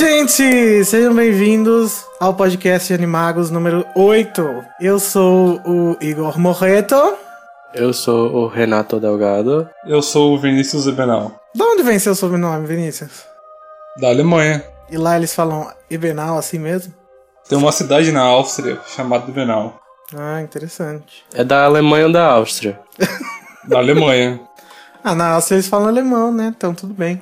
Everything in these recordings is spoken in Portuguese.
gente! Sejam bem-vindos ao podcast Animagos número 8. Eu sou o Igor Morreto. Eu sou o Renato Delgado. Eu sou o Vinícius Ebenal. De onde vem seu sobrenome, Vinícius? Da Alemanha. E lá eles falam Ebenal assim mesmo? Tem uma cidade na Áustria chamada Ebenal. Ah, interessante. É da Alemanha ou da Áustria? Da Alemanha. Ah, na Áustria eles falam alemão, né? Então tudo bem.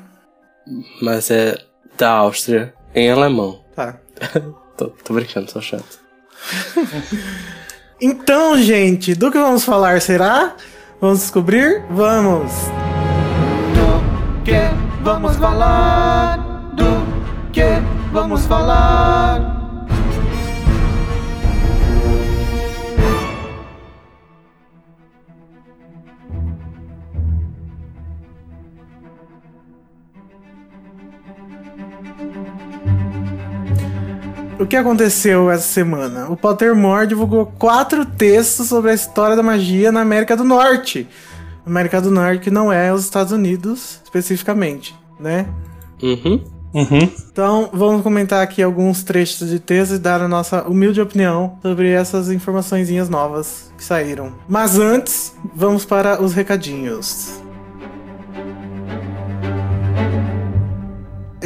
Mas é da Áustria em alemão. Tá. tô, tô brincando, sou chato. Então, gente, do que vamos falar será? Vamos descobrir? Vamos! Do que vamos falar? Do que vamos falar? O que aconteceu essa semana? O Pottermore divulgou quatro textos sobre a história da magia na América do Norte. América do Norte que não é os Estados Unidos especificamente, né? Uhum. Uhum. Então, vamos comentar aqui alguns trechos de texto e dar a nossa humilde opinião sobre essas informaçõezinhas novas que saíram. Mas antes, vamos para os recadinhos.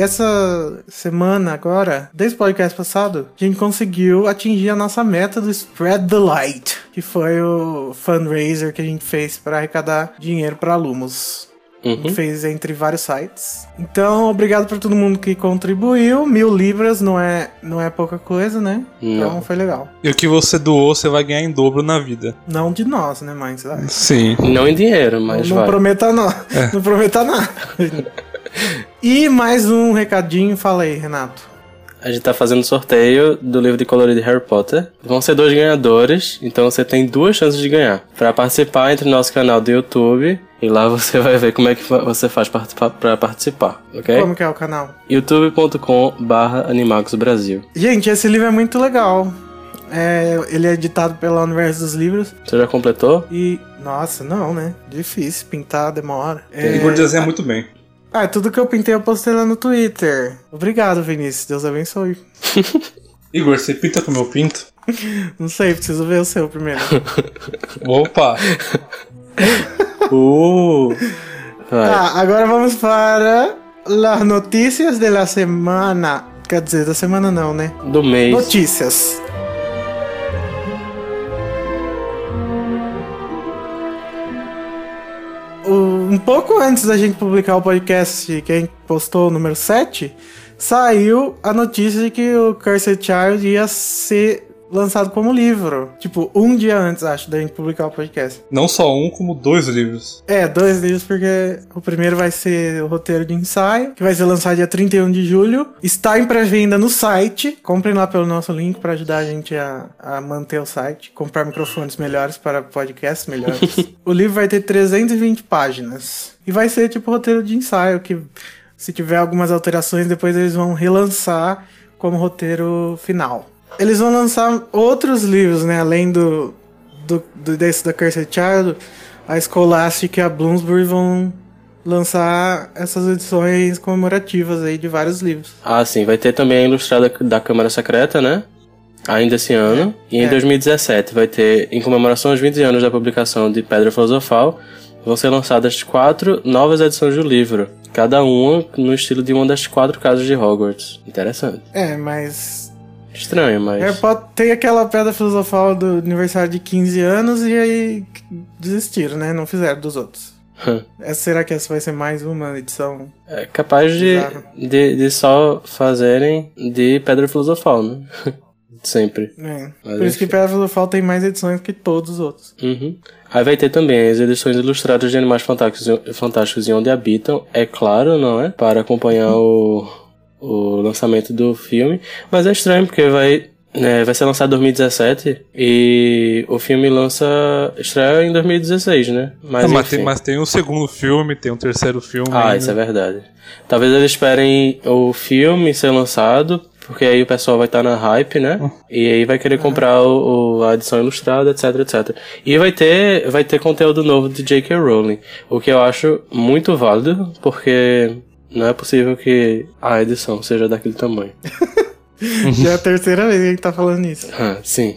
Essa semana agora, desde o podcast passado, a gente conseguiu atingir a nossa meta do Spread the Light, que foi o fundraiser que a gente fez para arrecadar dinheiro para Lumos. A gente Uhum. fez entre vários sites. Então, obrigado para todo mundo que contribuiu. Mil libras não é, não é pouca coisa, né? Então Não. foi legal. E o que você doou, você vai ganhar em dobro na vida. Não de nós, né, ah, Sim. Não em dinheiro, mas não vai. prometa não. Não prometa nada. e mais um recadinho, fala aí, Renato. A gente tá fazendo sorteio do livro de colorido de Harry Potter. Vão ser dois ganhadores, então você tem duas chances de ganhar. Pra participar, entre no nosso canal do YouTube e lá você vai ver como é que você faz pra participar, ok? Como que é o canal? youtube.com barra Brasil. Gente, esse livro é muito legal. É, ele é editado pela Universo dos Livros. Você já completou? E. Nossa, não, né? Difícil. Pintar demora. É, Igor desenha muito bem. Ah, tudo que eu pintei eu postei lá no Twitter. Obrigado, Vinícius. Deus abençoe. Igor, você pinta como eu pinto? Não sei, preciso ver o seu primeiro. Opa! Uh! Tá, agora vamos para as notícias de la semana. Quer dizer, da semana não, né? Do mês. Notícias. Um pouco antes da gente publicar o podcast que a gente postou, o número 7, saiu a notícia de que o Cursed Child ia ser lançado como livro. Tipo, um dia antes, acho, da gente publicar o podcast. Não só um, como dois livros. É, dois livros, porque o primeiro vai ser o roteiro de ensaio, que vai ser lançado dia 31 de julho. Está em pré-venda no site. Comprem lá pelo nosso link para ajudar a gente a, a manter o site. Comprar microfones melhores para podcasts melhores. o livro vai ter 320 páginas. E vai ser tipo roteiro de ensaio, que se tiver algumas alterações, depois eles vão relançar como roteiro final. Eles vão lançar outros livros, né? Além do, do, do desse da Cursed Child, a Scholastic e a Bloomsbury vão lançar essas edições comemorativas aí de vários livros. Ah, sim. Vai ter também a ilustrada da Câmara Secreta, né? Ainda esse ano. E em É. 2017 vai ter, em comemoração aos 20 anos da publicação de Pedra Filosofal, vão ser lançadas quatro novas edições do livro. Cada uma no estilo de uma das quatro casas de Hogwarts. Interessante. É, mas. Estranho, mas. Harry Potter tem aquela pedra filosofal do aniversário de 15 anos e aí desistiram, né? Não fizeram dos outros. Essa, será que essa vai ser mais uma edição? É capaz de, de, de só fazerem de Pedra Filosofal, né? Sempre. É. Por isso que. Pedra Filosofal tem mais edições que todos os outros. Uhum. Aí vai ter também as edições ilustradas de Animais Fantásticos, Fantásticos e Onde Habitam, é claro, não é? Para acompanhar o, o lançamento do filme. Mas é estranho, porque vai, né, vai ser lançado em 2017 e o filme lança. estreia em 2016, né? Mas, Ah, mas, tem, mas tem um segundo filme, tem um terceiro filme. Ah, ainda. isso é verdade. Talvez eles esperem o filme ser lançado, porque aí o pessoal vai estar na hype, né? E aí vai querer comprar o, o- a edição ilustrada, etc, etc. E vai ter, vai ter conteúdo novo de J.K. Rowling, o que eu acho muito válido, porque não é possível que a edição seja daquele tamanho. Já é a terceira vez que a gente tá falando isso. Ah, sim.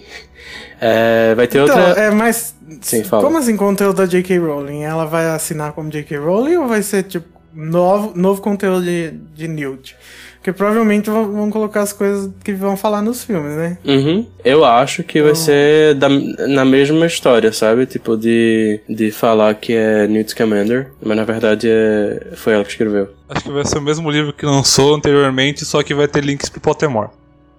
É, vai ter Então, outra. é, mas. Sim, fala. Como assim conteúdo da J.K. Rowling? Ela vai assinar como J.K. Rowling ou vai ser, tipo, novo, novo conteúdo de, de Newt? Porque provavelmente vão, colocar as coisas que vão falar nos filmes, né? Uhum. Eu acho que vai Então- ser da, na mesma história, sabe? Tipo, de, de falar que é Newt Scamander, mas na verdade é, foi ela que escreveu. Acho que vai ser o mesmo livro que lançou anteriormente, só que vai ter links pro Pottermore.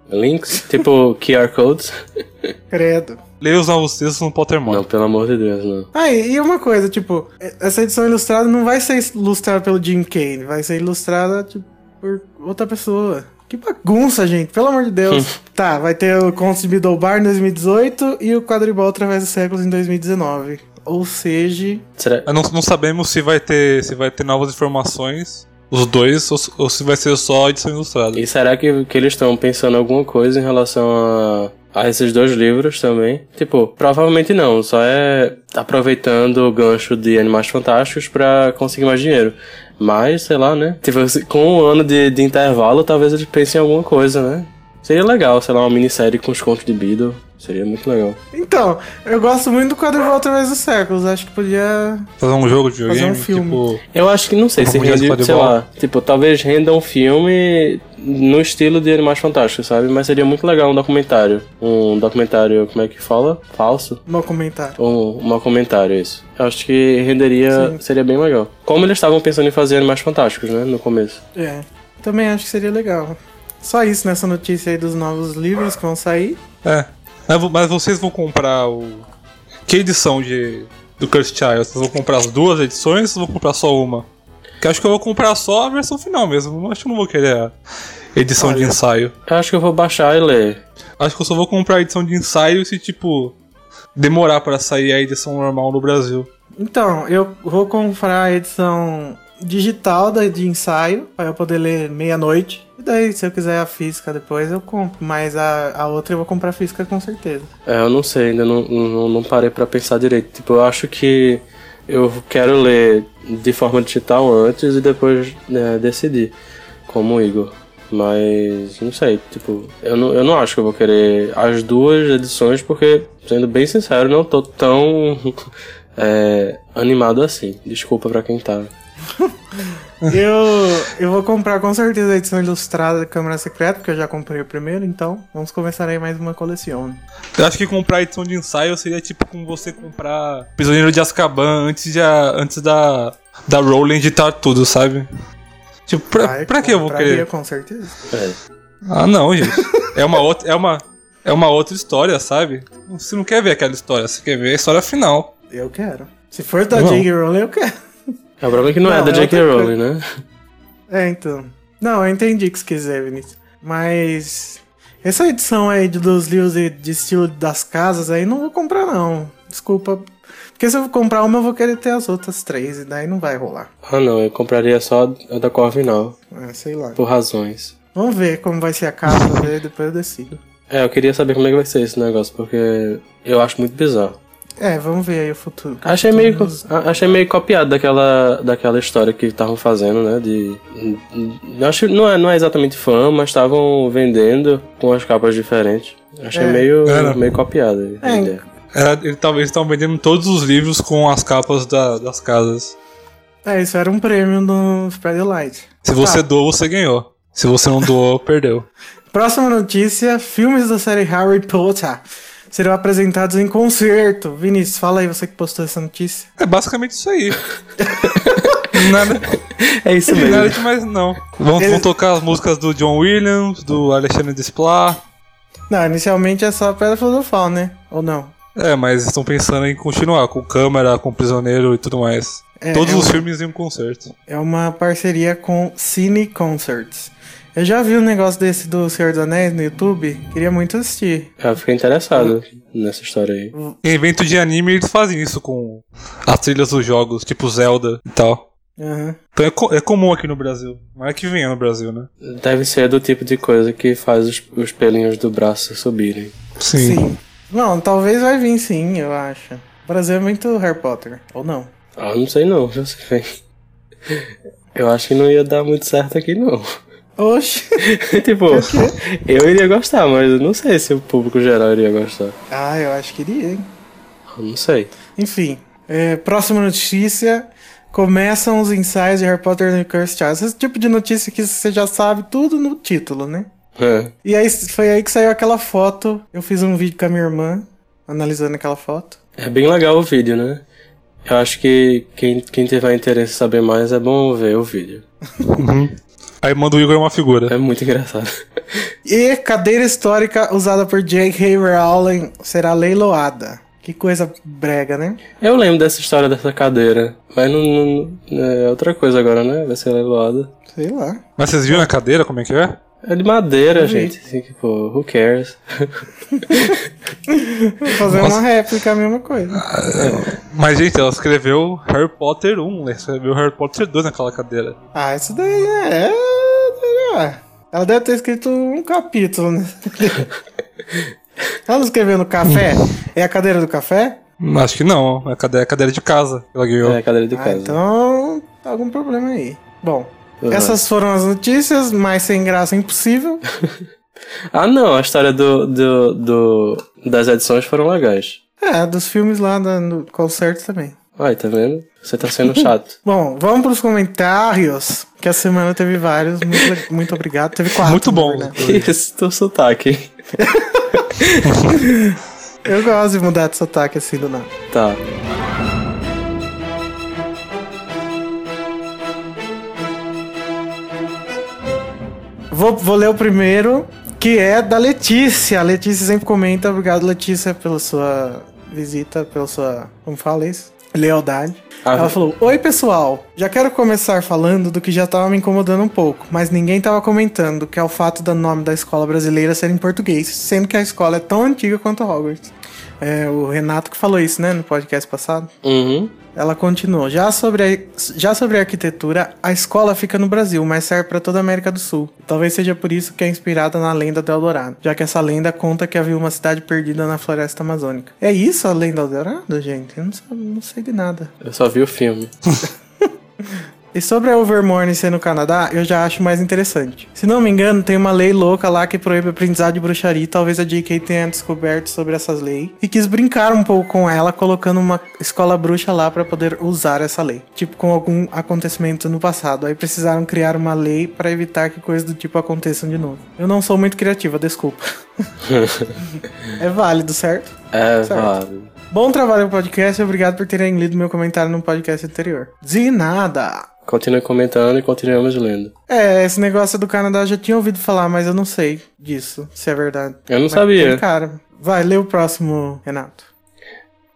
Links, tipo QR codes. Credo. Leia os novos textos no Pottermore. Não, pelo amor de Deus, não. Ah, e e uma coisa, tipo, essa edição ilustrada não vai ser ilustrada pelo Jim Kane, vai ser ilustrada, tipo, por outra pessoa. Que bagunça, gente, pelo amor de Deus. tá, vai ter o Contos de Middlebar em 2018 e o Quadribol através dos séculos em 2019. Ou seja, Será? Não, não sabemos se vai ter se vai ter novas informações, os dois, ou, ou se vai ser só a edição ilustrada. E será que, que eles estão pensando alguma coisa em relação a, a esses dois livros também? Tipo, provavelmente não, só é aproveitando o gancho de Animais Fantásticos pra conseguir mais dinheiro. Mas, sei lá, né? Tipo, com um ano de, de intervalo, talvez eles pensem em alguma coisa, né? Seria legal, sei lá, uma minissérie com os contos de Beedle. Seria muito legal. Então, eu gosto muito do Quadribol através dos séculos. Acho que podia. Fazer um jogo de videogame, um filme. tipo. Eu acho que, não sei, se se rende, pode sei lá, tipo, talvez renda um filme no estilo de Animais Fantásticos, sabe? Mas seria muito legal um documentário. Um documentário, como é que fala? Falso? Meu comentário. Um, um comentário, isso. Eu acho que renderia, Sim. seria bem legal. Como eles estavam pensando em fazer Animais Fantásticos, né, no começo. É. Também acho que seria legal. Só isso nessa notícia aí dos novos livros que vão sair. É. Mas, vo- mas vocês vão comprar o. Que edição de. Do Cursed Child? Vocês vão comprar as duas edições ou vão comprar só uma? Porque acho que eu vou comprar só a versão final mesmo. Acho que eu não vou querer a edição de Olha. ensaio. Eu acho que eu vou baixar e ler. Acho que eu só vou comprar a edição de ensaio se, tipo, demorar pra sair a edição normal no Brasil. Então, eu vou comprar a edição digital da, de ensaio, para eu poder ler meia-noite. E daí, se eu quiser a física depois, eu compro. Mas a, a outra eu vou comprar física com certeza. É, eu não sei, ainda não, não, não parei pra pensar direito. Tipo, eu acho que eu quero ler de forma digital antes e depois né, decidir, como o Igor. Mas não sei, tipo, eu não, eu não acho que eu vou querer as duas edições, porque, sendo bem sincero, não tô tão é, animado assim. Desculpa pra quem tá. eu, eu vou comprar com certeza a edição ilustrada da Câmara Secreta, porque eu já comprei o primeiro, então vamos começar aí mais uma coleção. Eu acho que comprar a edição de ensaio seria tipo como você comprar Prisioneiro de Azkaban antes, de a, antes da, da Rowling editar tudo, sabe? Tipo, pra, Ai, pra que eu vou querer? Com certeza. É. Ah, não, gente. É uma outra, é uma, é uma outra história, sabe? Você não quer ver aquela história, você quer ver a história final. Eu quero. Se for da. J.K. Rowling, eu quero. É, o problema é que não, Não, é da é J.K. outra Rowling, né? É, então. Não, eu entendi o que você quiser, Vinícius. Mas. Essa edição aí de- dos livros de, de estilo das casas aí, não vou comprar, não. Desculpa. Porque se eu comprar uma, eu vou querer ter as outras três, e daí não vai rolar. Ah, não, eu compraria só a da Corvinal, É, sei lá. por razões. Vamos ver como vai ser a ver, depois eu decido. É, eu queria saber como é que vai ser esse negócio, porque eu acho muito bizarro. É, vamos ver aí o futuro. Achei meio, achei meio copiado daquela, daquela história que estavam fazendo, né? De. Acho que não é, não é exatamente fã, mas estavam vendendo com as capas diferentes. Achei É. meio, Era. meio copiado a É. ideia. Era, ele, talvez estavam vendendo todos os livros com as capas da- das casas. É, isso era um prêmio no Spread Light. Se você Tá. doou, você ganhou. Se você não doou, perdeu. Próxima notícia: filmes da série Harry Potter serão apresentados em concerto. Vinícius, fala aí, você que postou essa notícia. É basicamente isso aí. nada, É isso nada mesmo. demais, não. Vão, Eles- vão tocar as músicas do John Williams, do Alexandre Desplat. Não, inicialmente é só Pedra Filosofal, né? Ou não? É, mas estão pensando em continuar com câmera, com prisioneiro e tudo mais. É, Todos é os um- filmes em um concerto. É uma parceria com Cine Concerts. Eu já vi um negócio desse do Senhor dos Anéis no YouTube. Queria muito assistir. Eu fiquei interessado nessa história aí. Em evento de anime, eles fazem isso com as trilhas dos jogos, tipo Zelda e tal. Aham. Então é, co- é comum aqui no Brasil. Mas é que venha no Brasil, né? Deve ser do tipo de coisa que faz os, os pelinhos do braço subirem. Sim. Não, talvez vai vir sim, eu acho. O Brasil é muito Harry Potter. Ou não? Ah, não sei não, já sei. Eu acho que não ia dar muito certo aqui, não. Oxe. tipo, eu iria gostar, mas eu não sei se o público geral iria gostar. Ah, eu acho que iria, hein? Eu não sei. Enfim, é, próxima notícia. Começam os ensaios de Harry Potter no Cursed Child. Esse tipo de notícia que você já sabe tudo no título, né? É. E aí foi aí que saiu aquela foto. Eu fiz um vídeo com a minha irmã, analisando aquela foto. É bem legal o vídeo, né? Eu acho que quem, quem tiver interesse em saber mais é bom ver o vídeo. Aí manda o Igor uma figura. É muito engraçado. E cadeira histórica usada por J.K. Rowling será leiloada. Que coisa brega, né? Eu lembro dessa história dessa cadeira, mas não, não- é outra coisa agora, né? Vai ser leiloada. Sei lá. Mas vocês viram a cadeira, como é que é? É de madeira, Eu gente. Assim, tipo, who cares? Vou fazer uma réplica, a mesma coisa. Mas, gente, ela escreveu Harry Potter 1, ela escreveu Harry Potter 2 naquela cadeira. Ah, isso daí é. é- Ela deve ter escrito um capítulo, né? Ela não escreveu no café? É a cadeira do café? Acho que não, é a cadeira, a cadeira de casa que ela ganhou. É, cadeira de Ah, casa. então tá algum problema aí. Bom, Uhum. essas foram as notícias, mais sem graça impossível. Ah, não, a história do, do, do- das edições foram legais. É, dos filmes lá da- no concerto também. Ai, tá vendo? Você tá sendo chato. Bom, vamos pros comentários, que a semana teve vários. Muito, muito obrigado. Teve quatro. Muito bom. que esse teu sotaque, hein? Eu gosto de mudar de sotaque assim do nada. Tá. Vou, vou ler o primeiro, que é da Letícia. A Letícia sempre comenta. Obrigado, Letícia, pela sua visita, pela sua. Como fala isso? Lealdade. Ah, Ela falou: Oi, pessoal. Já quero começar falando do que já tava me incomodando um pouco, mas ninguém tava comentando, que é o fato do nome da escola brasileira ser em português, sendo que a escola é tão antiga quanto Hogwarts. É o Renato que falou isso, né, no podcast passado. Uhum. Ela continuou. Já sobre, a, já sobre a arquitetura, a escola fica no Brasil, mas serve para toda a América do Sul. Talvez seja por isso que é inspirada na lenda do Eldorado, já que essa lenda conta que havia uma cidade perdida na floresta amazônica. É isso a lenda do Eldorado, gente? Eu não, não sei de nada. Eu só vi o filme. E sobre a Overmorning ser no Canadá, eu já acho mais interessante. Se não me engano, tem uma lei louca lá que proíbe aprendizado de bruxaria. e Talvez a J.K. tenha descoberto sobre essas leis e quis brincar um pouco com ela, colocando uma escola bruxa lá pra poder usar essa lei. Tipo, com algum acontecimento no passado. Aí precisaram criar uma lei pra evitar que coisas do tipo aconteçam de novo. Eu não sou muito criativa, desculpa. é válido, certo? É, Certo. válido. Bom trabalho no podcast e obrigado por terem lido meu comentário no podcast anterior. De nada! Continue comentando e continuamos lendo. É, esse negócio do Canadá eu já tinha ouvido falar, mas eu não sei disso, se é verdade. Eu não Mas sabia. Cara, vai, lê o próximo, Renato.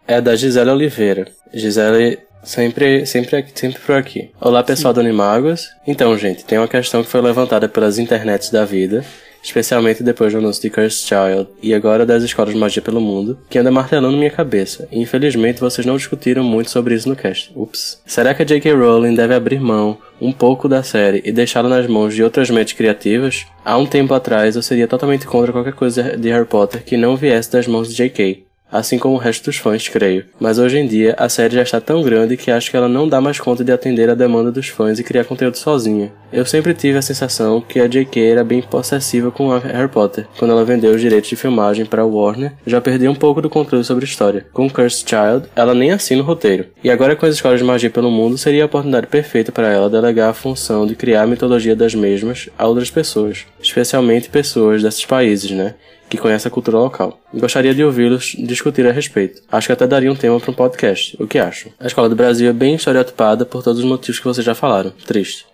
É da Gisele Oliveira. Gisele sempre, sempre, sempre por aqui. Olá pessoal do Animáguas. Então, gente, tem uma questão que foi levantada pelas internets da vida, especialmente depois do anúncio de Cursed Child e agora das escolas de magia pelo mundo, que anda martelando minha cabeça. E, infelizmente, vocês não discutiram muito sobre isso no cast. Ups. Será que a J.K. Rowling deve abrir mão um pouco da série e deixá-la nas mãos de outras mentes criativas? Há um tempo atrás, eu seria totalmente contra qualquer coisa de Harry Potter que não viesse das mãos de J.K assim como o resto dos fãs, creio. Mas hoje em dia, a série já está tão grande que acho que ela não dá mais conta de atender a demanda dos fãs e criar conteúdo sozinha. Eu sempre tive a sensação que a J.K. era bem possessiva com a Harry Potter. Quando ela vendeu os direitos de filmagem para Warner, já perdeu um pouco do controle sobre a história. Com Cursed Child, ela nem assina o roteiro. E agora com as escolas de magia pelo mundo, seria a oportunidade perfeita para ela delegar a função de criar a mitologia das mesmas a outras pessoas, especialmente pessoas desses países, né? Que conhece a cultura local. Gostaria de ouvi-los discutir a respeito. Acho que até daria um tema para um podcast. O que acham? A escola do Brasil é bem estereotipada por todos os motivos que vocês já falaram. Triste.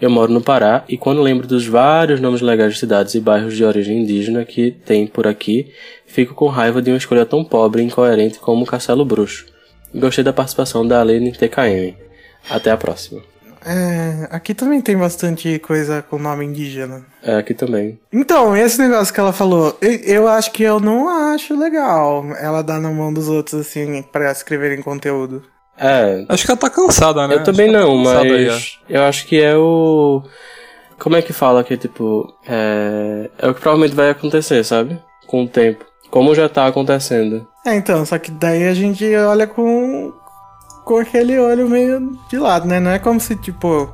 Eu moro no Pará e quando lembro dos vários nomes legais de cidades e bairros de origem indígena que tem por aqui, fico com raiva de uma escolha tão pobre e incoerente como Castelo Bruxo. Gostei da participação da Aline TKM. Até a próxima. É, aqui também tem bastante coisa com nome indígena. É, aqui também. Então, esse negócio que ela falou, eu, eu acho que eu não acho legal ela dar na mão dos outros, assim, pra escreverem conteúdo. É, Acho que ela tá cansada, né? Eu também Acho que ela não, tá mas eu acho que é o. Como é que fala que, tipo, é... é o que provavelmente vai acontecer, sabe? Com o tempo. Como já tá acontecendo. É, então, só que daí a gente olha com, com aquele olho meio de lado, né? Não é como se, tipo,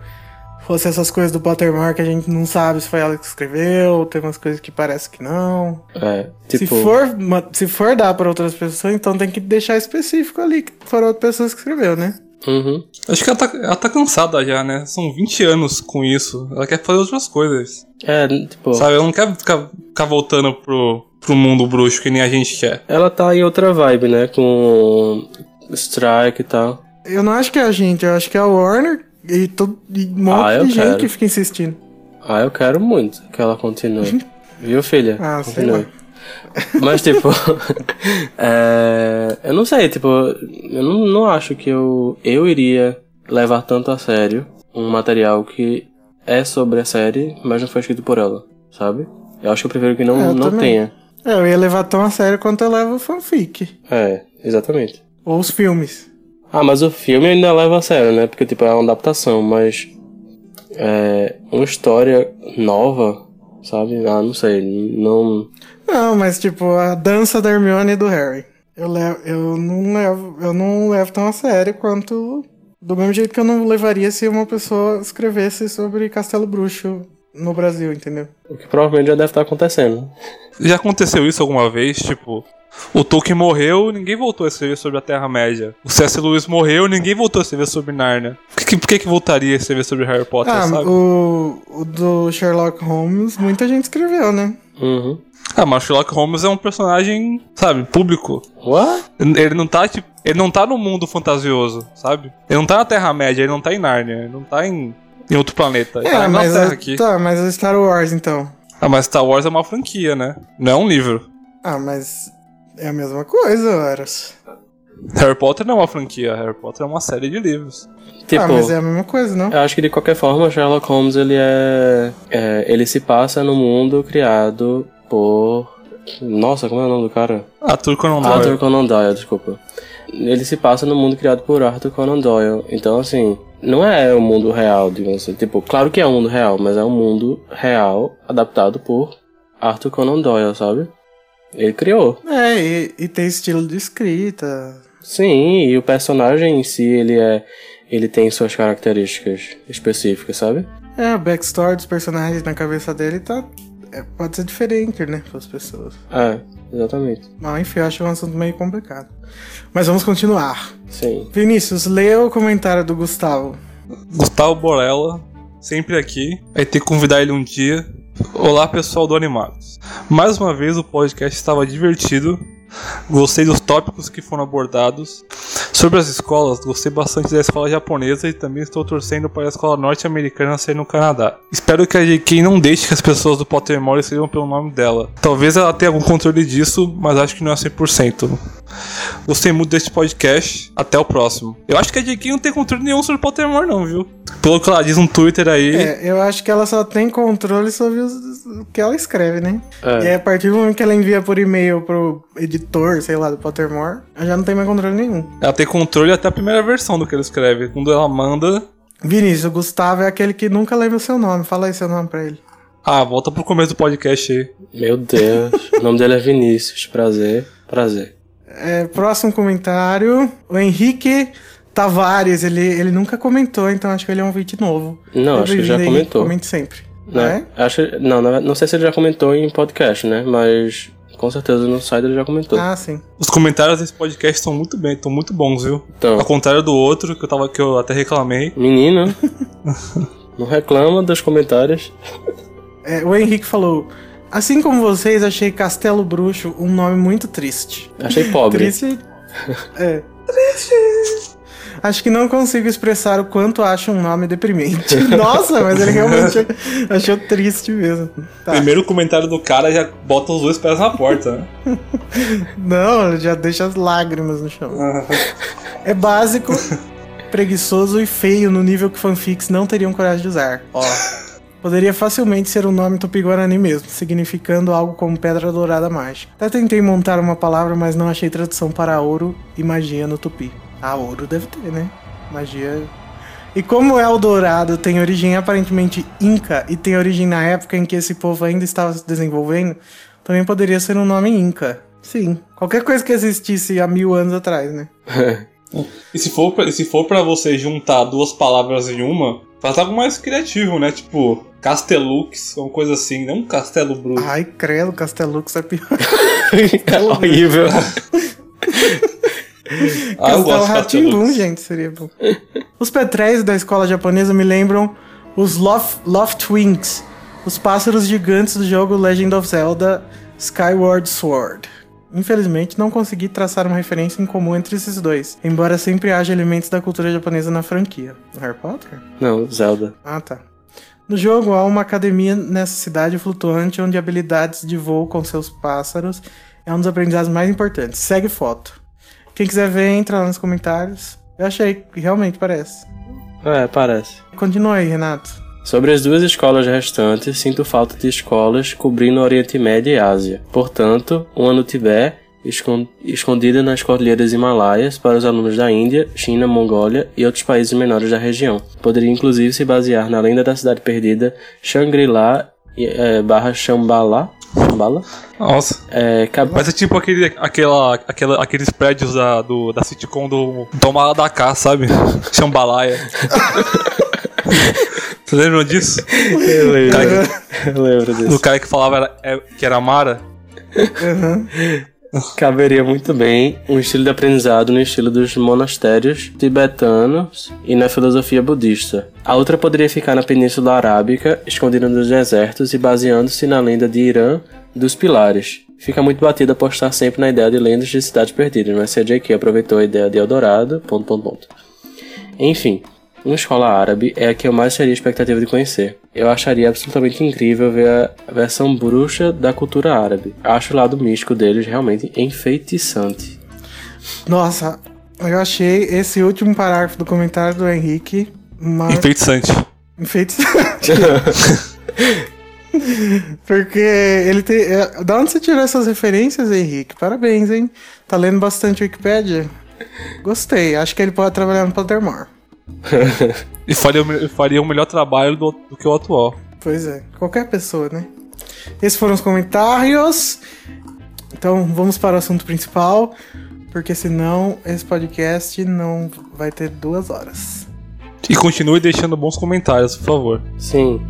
fosse essas coisas do Pottermore que a gente não sabe se foi ela que escreveu, tem umas coisas que parece que não. É, tipo. Se for, se for dar pra outras pessoas, então tem que deixar específico ali que foram outras pessoas que escreveu, né? Uhum. Acho que ela tá, ela tá cansada já, né? São 20 anos com isso. Ela quer fazer outras coisas. É, tipo. Sabe? Ela não quer ficar, ficar voltando pro, pro mundo bruxo que nem a gente quer. Ela tá em outra vibe, né? Com Strike e tal. Eu não acho que é a gente, eu acho que é a Warner e, todo, e um monte Ah, de gente quero. que fica insistindo. Ah, eu quero muito que ela continue. Viu, filha? Ah, continue. Mas, tipo. é, eu não sei, tipo. Eu não, não acho que eu, eu iria levar tanto a sério um material que é sobre a série, mas não foi escrito por ela, sabe? Eu acho que eu prefiro que não, É, eu não também. tenha. É, eu ia levar tão a sério quanto eu levo o fanfic. É, exatamente. Ou os filmes. Ah, mas o filme ainda leva a sério, né? Porque, tipo, é uma adaptação, mas. É. Uma história nova, sabe? Ah, não sei. Não. Não, mas tipo, a dança da Hermione e do Harry. Eu, levo, eu não levo. Eu não levo tão a sério quanto. Do mesmo jeito que eu não levaria se uma pessoa escrevesse sobre Castelo Bruxo no Brasil, entendeu? O que provavelmente já deve estar acontecendo. Já aconteceu isso alguma vez? Tipo, o Tolkien morreu ninguém voltou a escrever sobre a Terra-média. O C.S. Lewis morreu ninguém voltou a escrever sobre Narnia. Por que, por que, que voltaria a escrever sobre Harry Potter, Ah, sabe? o, o do Sherlock Holmes, muita gente escreveu, né? Uhum. Ah, mas Sherlock Holmes é um personagem, sabe, público. What? Ele não tá, tipo, ele não tá no mundo fantasioso, sabe? Ele não tá na Terra-média, ele não tá em Narnia, ele não tá em, em outro planeta. Ele tá É, na mas, Terra a, aqui. tá, mas a Star Wars então. Ah, mas Star Wars é uma franquia, né? Não é um livro. Ah, mas é a mesma coisa, Eros. Harry Potter não é uma franquia, Harry Potter é uma série de livros. Tipo, ah, mas é a mesma coisa, não? eu acho que de qualquer forma, Sherlock Holmes ele é, é. Ele se passa no mundo criado por. Nossa, como é o nome do cara? Arthur Conan Doyle. Arthur Conan Doyle, desculpa. Ele se passa no mundo criado por Arthur Conan Doyle. Então, assim, não é o mundo real, digamos assim. Tipo, claro que é um mundo real, mas é um mundo real adaptado por Arthur Conan Doyle, sabe? Ele criou. É, e, e tem estilo de escrita. Sim, e o personagem em si, ele é. Ele tem suas características específicas, sabe? É, o backstory dos personagens na cabeça dele tá. é, pode ser diferente, né, para as pessoas. É, exatamente. Mas enfim, eu acho um assunto meio complicado. Mas vamos continuar. Sim. Vinícius, lê o comentário do Gustavo. Gustavo Borella, sempre aqui. Vai ter que convidar ele um dia. Olá, pessoal do Animados. Mais uma vez o podcast estava divertido. Gostei dos tópicos que foram abordados. Sobre as escolas, gostei bastante da escola japonesa e também estou torcendo para a escola norte-americana ser no Canadá. Espero que a JK não deixe que as pessoas do Pottermore escrevam pelo nome dela. Talvez ela tenha algum controle disso, mas acho que não é 100%. Gostei muito deste podcast. Até o próximo. Eu acho que a JK não tem controle nenhum sobre Pottermore, não, viu? Pelo que ela diz no Twitter aí. É, eu acho que ela só tem controle sobre os- o que ela escreve, né? É. E aí, a partir do momento que ela envia por e-mail pro editor, sei lá, do Pottermore, ela já não tem mais controle nenhum. Ela tem controle até a primeira versão do que ele escreve. Quando ela manda. Vinícius, o Gustavo é aquele que nunca lembra o seu nome. Fala aí seu nome pra ele. Ah, volta pro começo do podcast aí. Meu Deus. o nome dele é Vinícius. Prazer. Prazer. É, próximo comentário. O Henrique Tavares, ele, ele nunca comentou, então acho que ele é um vídeo novo. Não, acho que já Henrique, comentou. Comente sempre. Né? É? Acho, não, não, não sei se ele já comentou em podcast, né? Mas com certeza no site ele já comentou. Ah, sim. Os comentários desse podcast estão muito bem, estão muito bons, viu? Então. Ao contrário do outro, que eu, tava, que eu até reclamei. Menino, não reclama dos comentários. É, o Henrique falou: Assim como vocês, achei Castelo Bruxo um nome muito triste. Achei pobre. Triste. É. Triste. Acho que não consigo expressar o quanto acho um nome deprimente. Nossa, mas ele realmente achou triste mesmo. Tá. Primeiro comentário do cara já bota os dois pés na porta, né? Não, ele já deixa as lágrimas no chão. É básico, preguiçoso e feio no nível que fanfics não teriam coragem de usar. Ó. Poderia facilmente ser um nome tupi-guarani mesmo, significando algo como pedra dourada mágica. Até tentei montar uma palavra, mas não achei tradução para ouro e magia no tupi. Ah, ouro deve ter, né? Magia. E como Eldorado tem origem aparentemente inca e tem origem na época em que esse povo ainda estava se desenvolvendo, também poderia ser um nome inca. Sim, qualquer coisa que existisse há mil anos atrás, né? E se for, pra- se for pra você juntar duas palavras em uma, Faz algo mais criativo, né? Tipo, Castelux, uma coisa assim, não um castelo bruxo. Ai, credo, Castelux é pior. É horrível. Ah, eu Castelo gosto Castelux. gente, seria bom. Os petréis da escola japonesa me lembram os Loft, Loftwings, os pássaros gigantes do jogo Legend of Zelda Skyward Sword. Infelizmente, não consegui traçar uma referência em comum entre esses dois, embora sempre haja elementos da cultura japonesa na franquia. Harry Potter? Não, Zelda. Ah, tá. No jogo, há uma academia nessa cidade flutuante onde habilidades de voo com seus pássaros é um dos aprendizados mais importantes. Segue foto. Quem quiser ver, entra lá nos comentários. Eu achei que realmente parece. É, parece. Continua aí, Renato. Sobre as duas escolas restantes, sinto falta de escolas cobrindo o Oriente Médio e Ásia. Portanto, uma no Tibete, escon- escondida nas cordilheiras Himalaias para os alunos da Índia, China, Mongólia e outros países menores da região. Poderia inclusive se basear na lenda da cidade perdida Shangri-La e, eh, barra Shambhala. Shambhala? Nossa. É, cab- Vai ser tipo aquele, aquela, aquela, aqueles prédios da, do, da sitcom do Tomara da Cá, sabe? Chambalaia. Vocês lembram disso? eu lembro, Cara, eu lembro disso. do cara que falava era- é, que era Mara? Caberia muito bem um estilo de aprendizado no estilo dos monastérios tibetanos e na filosofia budista. A outra poderia ficar na Península Arábica, escondida nos desertos e baseando-se na lenda de Irã dos Pilares. Fica muito batido apostar sempre na ideia de lendas de cidades perdidas, mas se a J.K. aproveitou a ideia de Eldorado, ponto, ponto, ponto. Enfim, uma escola árabe é a que eu mais teria expectativa de conhecer. Eu acharia absolutamente incrível ver a versão bruxa da cultura árabe. Acho o lado místico deles realmente enfeitiçante. Nossa, eu achei esse último parágrafo do comentário do Henrique uma Enfeitiçante. enfeitiçante. Porque ele tem. é, Da onde você tirou essas referências, Henrique? Parabéns, hein? Tá lendo bastante Wikipedia? Gostei. Acho que ele pode trabalhar no Pottermore. E faria, faria um melhor trabalho do, do que o atual. Pois é, qualquer pessoa, né? Esses foram os comentários. Então vamos para o assunto principal, porque senão esse podcast não vai ter duas horas. E continue deixando bons comentários, por favor. Sim.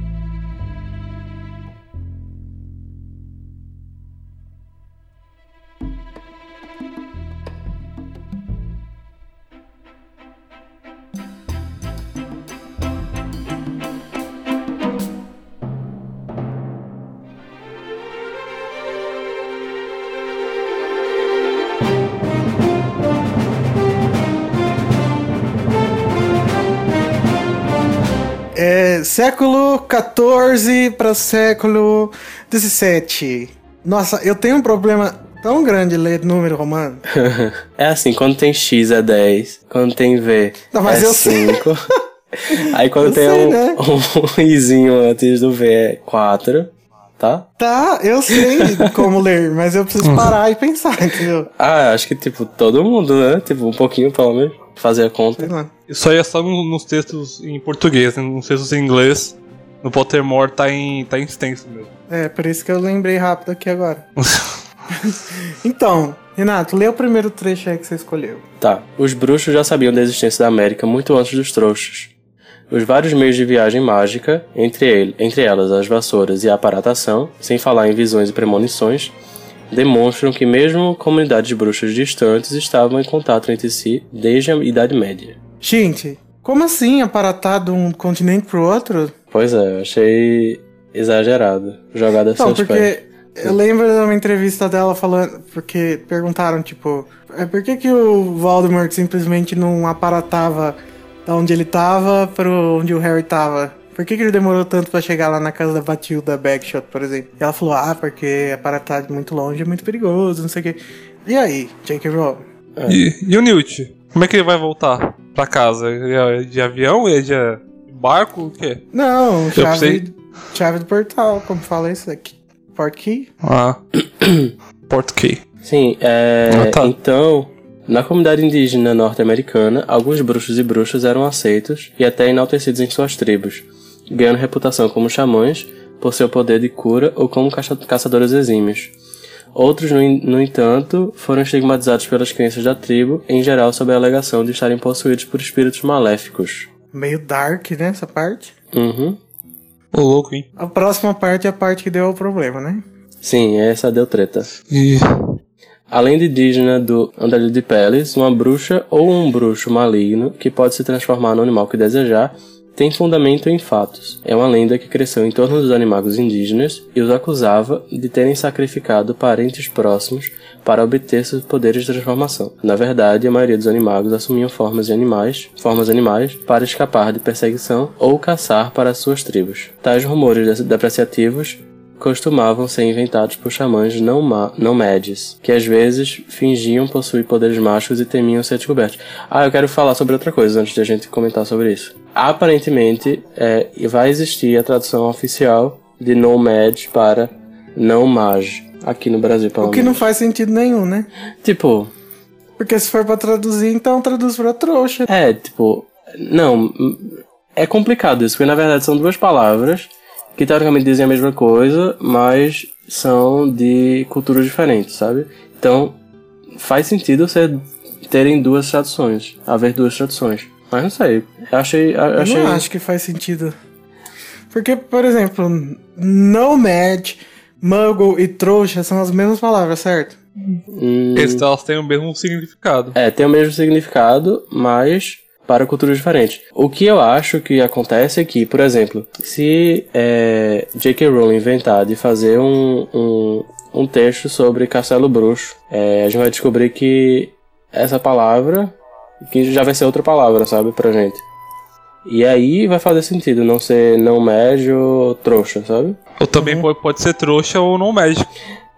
É século XIV para século XVII. Nossa, eu tenho um problema tão grande ler número romano. É assim, quando tem X é 10, quando tem V Não, mas é eu sei. 5. Aí quando Eu tem sei, um, né? um izinho antes do V é 4, tá? Tá, eu sei como ler, mas eu preciso parar e pensar, entendeu? Ah, acho que tipo todo mundo, né? Tipo um pouquinho pelo menos, fazer a conta. Sei lá. Isso aí é só no- nos textos em português, né? nos textos em inglês. No Pottermore tá em, tá em extenso mesmo. É, por isso que eu lembrei rápido aqui agora. então, Renato, lê o primeiro trecho aí que você escolheu. Tá. Os bruxos já sabiam da existência da América muito antes dos trouxas. Os vários meios de viagem mágica, entre, ele, entre elas as vassouras e a aparatação, sem falar em visões e premonições, demonstram que mesmo comunidades de bruxos distantes estavam em contato entre si desde a Idade Média. Gente, como assim aparatar de um continente pro outro? Pois é, eu achei exagerado. Jogada a Não, seus pés. porque eu lembro de uma entrevista dela falando, porque perguntaram, tipo, é, por que, que o Voldemort simplesmente não aparatava da onde ele tava pro onde o Harry tava? Por que, que ele demorou tanto pra chegar lá na casa da Batilda Bagshot, por exemplo? E ela falou, ah, porque aparatar de muito longe é muito perigoso, não sei o quê. E aí, J.K. Rowling? E, e o Newt? Como é que ele vai voltar pra casa? É de avião? É de barco? O quê? Não, chave, chave do portal, como fala isso aqui? Port key? Ah. Port Key. Sim, é, Ah, tá. então, na comunidade indígena norte-americana, alguns bruxos e bruxas eram aceitos e até enaltecidos em suas tribos, ganhando reputação como xamãs por seu poder de cura ou como caça- caçadores exímios. Outros, no, no entanto, foram estigmatizados pelas crenças da tribo, em geral sob a alegação de estarem possuídos por espíritos maléficos. meio dark, né? Essa parte. Uhum. Ô, louco, hein? A próxima parte é a parte que deu o problema, né? Sim, essa deu treta. E... Além de indígena do Andarilho de Peles, uma bruxa ou um bruxo maligno que pode se transformar no animal que desejar tem fundamento em fatos. É uma lenda que cresceu em torno dos animagos indígenas e os acusava de terem sacrificado parentes próximos para obter seus poderes de transformação. Na verdade, a maioria dos animagos assumiam formas de animais, formas animais, para escapar de perseguição ou caçar para suas tribos. Tais rumores depreciativos costumavam ser inventados por xamãs não, não médios, que às vezes fingiam possuir poderes mágicos e temiam ser descobertos. Ah, eu quero falar sobre outra coisa antes de a gente comentar sobre isso. Aparentemente, é, vai existir a tradução oficial de Nomad para não mage aqui no Brasil, pelo O que menos. não faz sentido nenhum, né? Tipo, Porque se for pra traduzir, então traduz pra trouxa. é, tipo, não, é complicado isso, porque na verdade são duas palavras que teoricamente dizem a mesma coisa, mas são de culturas diferentes, sabe? Então, faz sentido você terem duas traduções, haver duas traduções. Mas não sei, achei, eu achei não acho que faz sentido. Porque, por exemplo, nomad, muggle e trouxa são as mesmas palavras, certo? hum, Eles, elas têm o mesmo significado. É, tem o mesmo significado, mas para culturas diferentes. O que eu acho que acontece é que, por exemplo, se é, J.K. Rowling inventar de fazer um, um, um texto sobre Castelo Bruxo, é, a gente vai descobrir que essa palavra, que já vai ser outra palavra, sabe, pra gente. E aí vai fazer sentido não ser não médio ou trouxa, sabe? Ou também pode, pode ser trouxa ou não médico.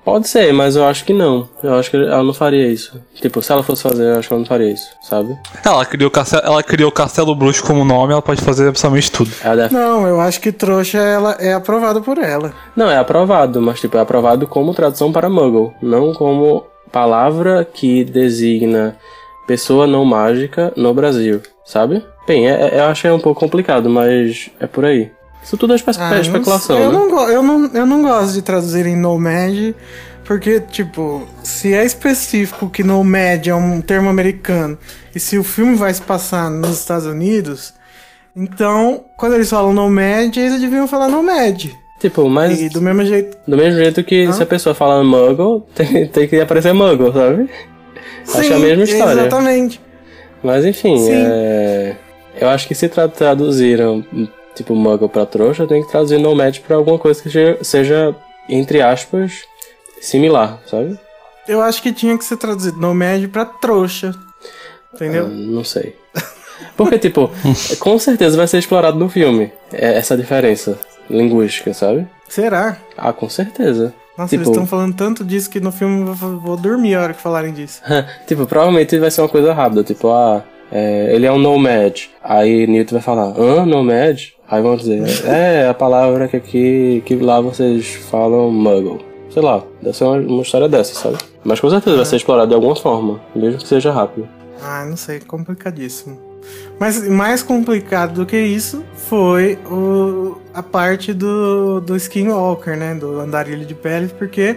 Pode ser, mas eu acho que não. Eu acho que ela não faria isso. Tipo, se ela fosse fazer, eu acho que ela não faria isso, sabe? Ela criou, Castelo, ela criou Castelo Bruxo como nome, ela pode fazer absolutamente tudo. Deve Não, eu acho que trouxa ela é aprovada por ela. Não, é aprovado, mas tipo, é aprovado como tradução para Muggle, não como palavra que designa pessoa não mágica no Brasil, sabe? Bem, é- é- eu achei um pouco complicado, mas é por aí. Isso tudo é espe- Ah, eu não especulação, eu, né? não, go- eu, não, eu não gosto de traduzir em nomad, porque, tipo, se é específico que nomad é um termo americano, e se o filme vai se passar nos Estados Unidos, então, quando eles falam nomad, eles deviam falar nomad. Tipo, mas E do mesmo jeito. do mesmo jeito que Hã? se a pessoa fala Muggle, tem, tem que aparecer Muggle, sabe? Acho Sim, a mesma história. Exatamente. Mas enfim, é... eu acho que se tra- traduziram tipo Muggle pra trouxa, tem que traduzir Nomad pra alguma coisa que seja, entre aspas, similar, sabe? Eu acho que tinha que ser traduzido nomad pra trouxa. Entendeu? Ah, Não sei. Porque, tipo, com certeza vai ser explorado no filme é, essa diferença linguística, sabe? Será? Ah, com certeza. Nossa, tipo, eles estão falando tanto disso que no filme eu vou, vou dormir a hora que falarem disso. tipo, provavelmente vai ser uma coisa rápida, tipo, ah, é, ele é um nomad. Aí Newton vai falar, hã, nomad? Aí vão dizer, é a palavra que aqui, que lá vocês falam muggle. Sei lá, deve ser uma, uma história dessa, sabe? Mas com certeza vai ser explorado de alguma forma, mesmo que seja rápido. Ah, não sei, complicadíssimo. Mas mais complicado do que isso foi o, a parte do, do Skinwalker, né? Do andarilho de pele, porque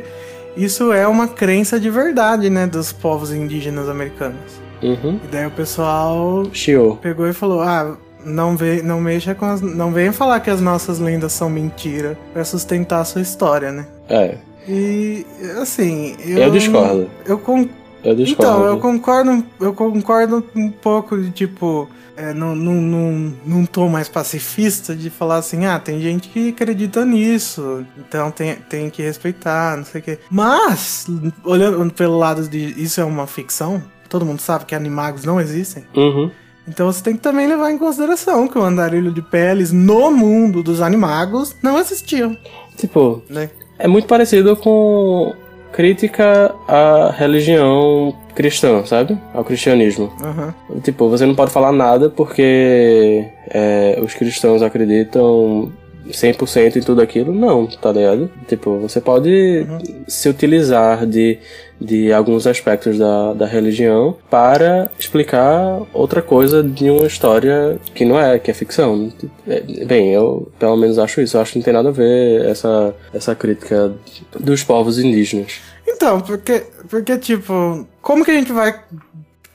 isso é uma crença de verdade, né? Dos povos indígenas americanos. Uhum. E daí o pessoal Shio. pegou e falou: Ah, não, ve não mexa com as. Não venha falar que as nossas lendas são mentira pra sustentar a sua história, né? É, E assim. Eu, eu discordo. Eu con Eu então, eu concordo, eu concordo um pouco de tipo, é, num, num, num, num tom mais pacifista de falar assim, ah, tem gente que acredita nisso, então tem, tem que respeitar, não sei o quê. Mas, olhando pelo lado de isso é uma ficção, todo mundo sabe que animagos não existem. Uhum. Então você tem que também levar em consideração que o andarilho de peles no mundo dos animagos não existiam, Tipo, né? é muito parecido com crítica à religião cristã, sabe? Ao cristianismo. Aham. Tipo, você não pode falar nada porque é, os cristãos acreditam 100% em tudo aquilo. Não, tá ligado? Tipo, você pode se utilizar de, de alguns aspectos da, da religião para explicar outra coisa de uma história que não é, que é ficção. É, Bem, eu pelo menos acho isso. Eu acho que não tem nada a ver essa, essa crítica dos povos indígenas. Então, porque, porque, tipo, como que a gente vai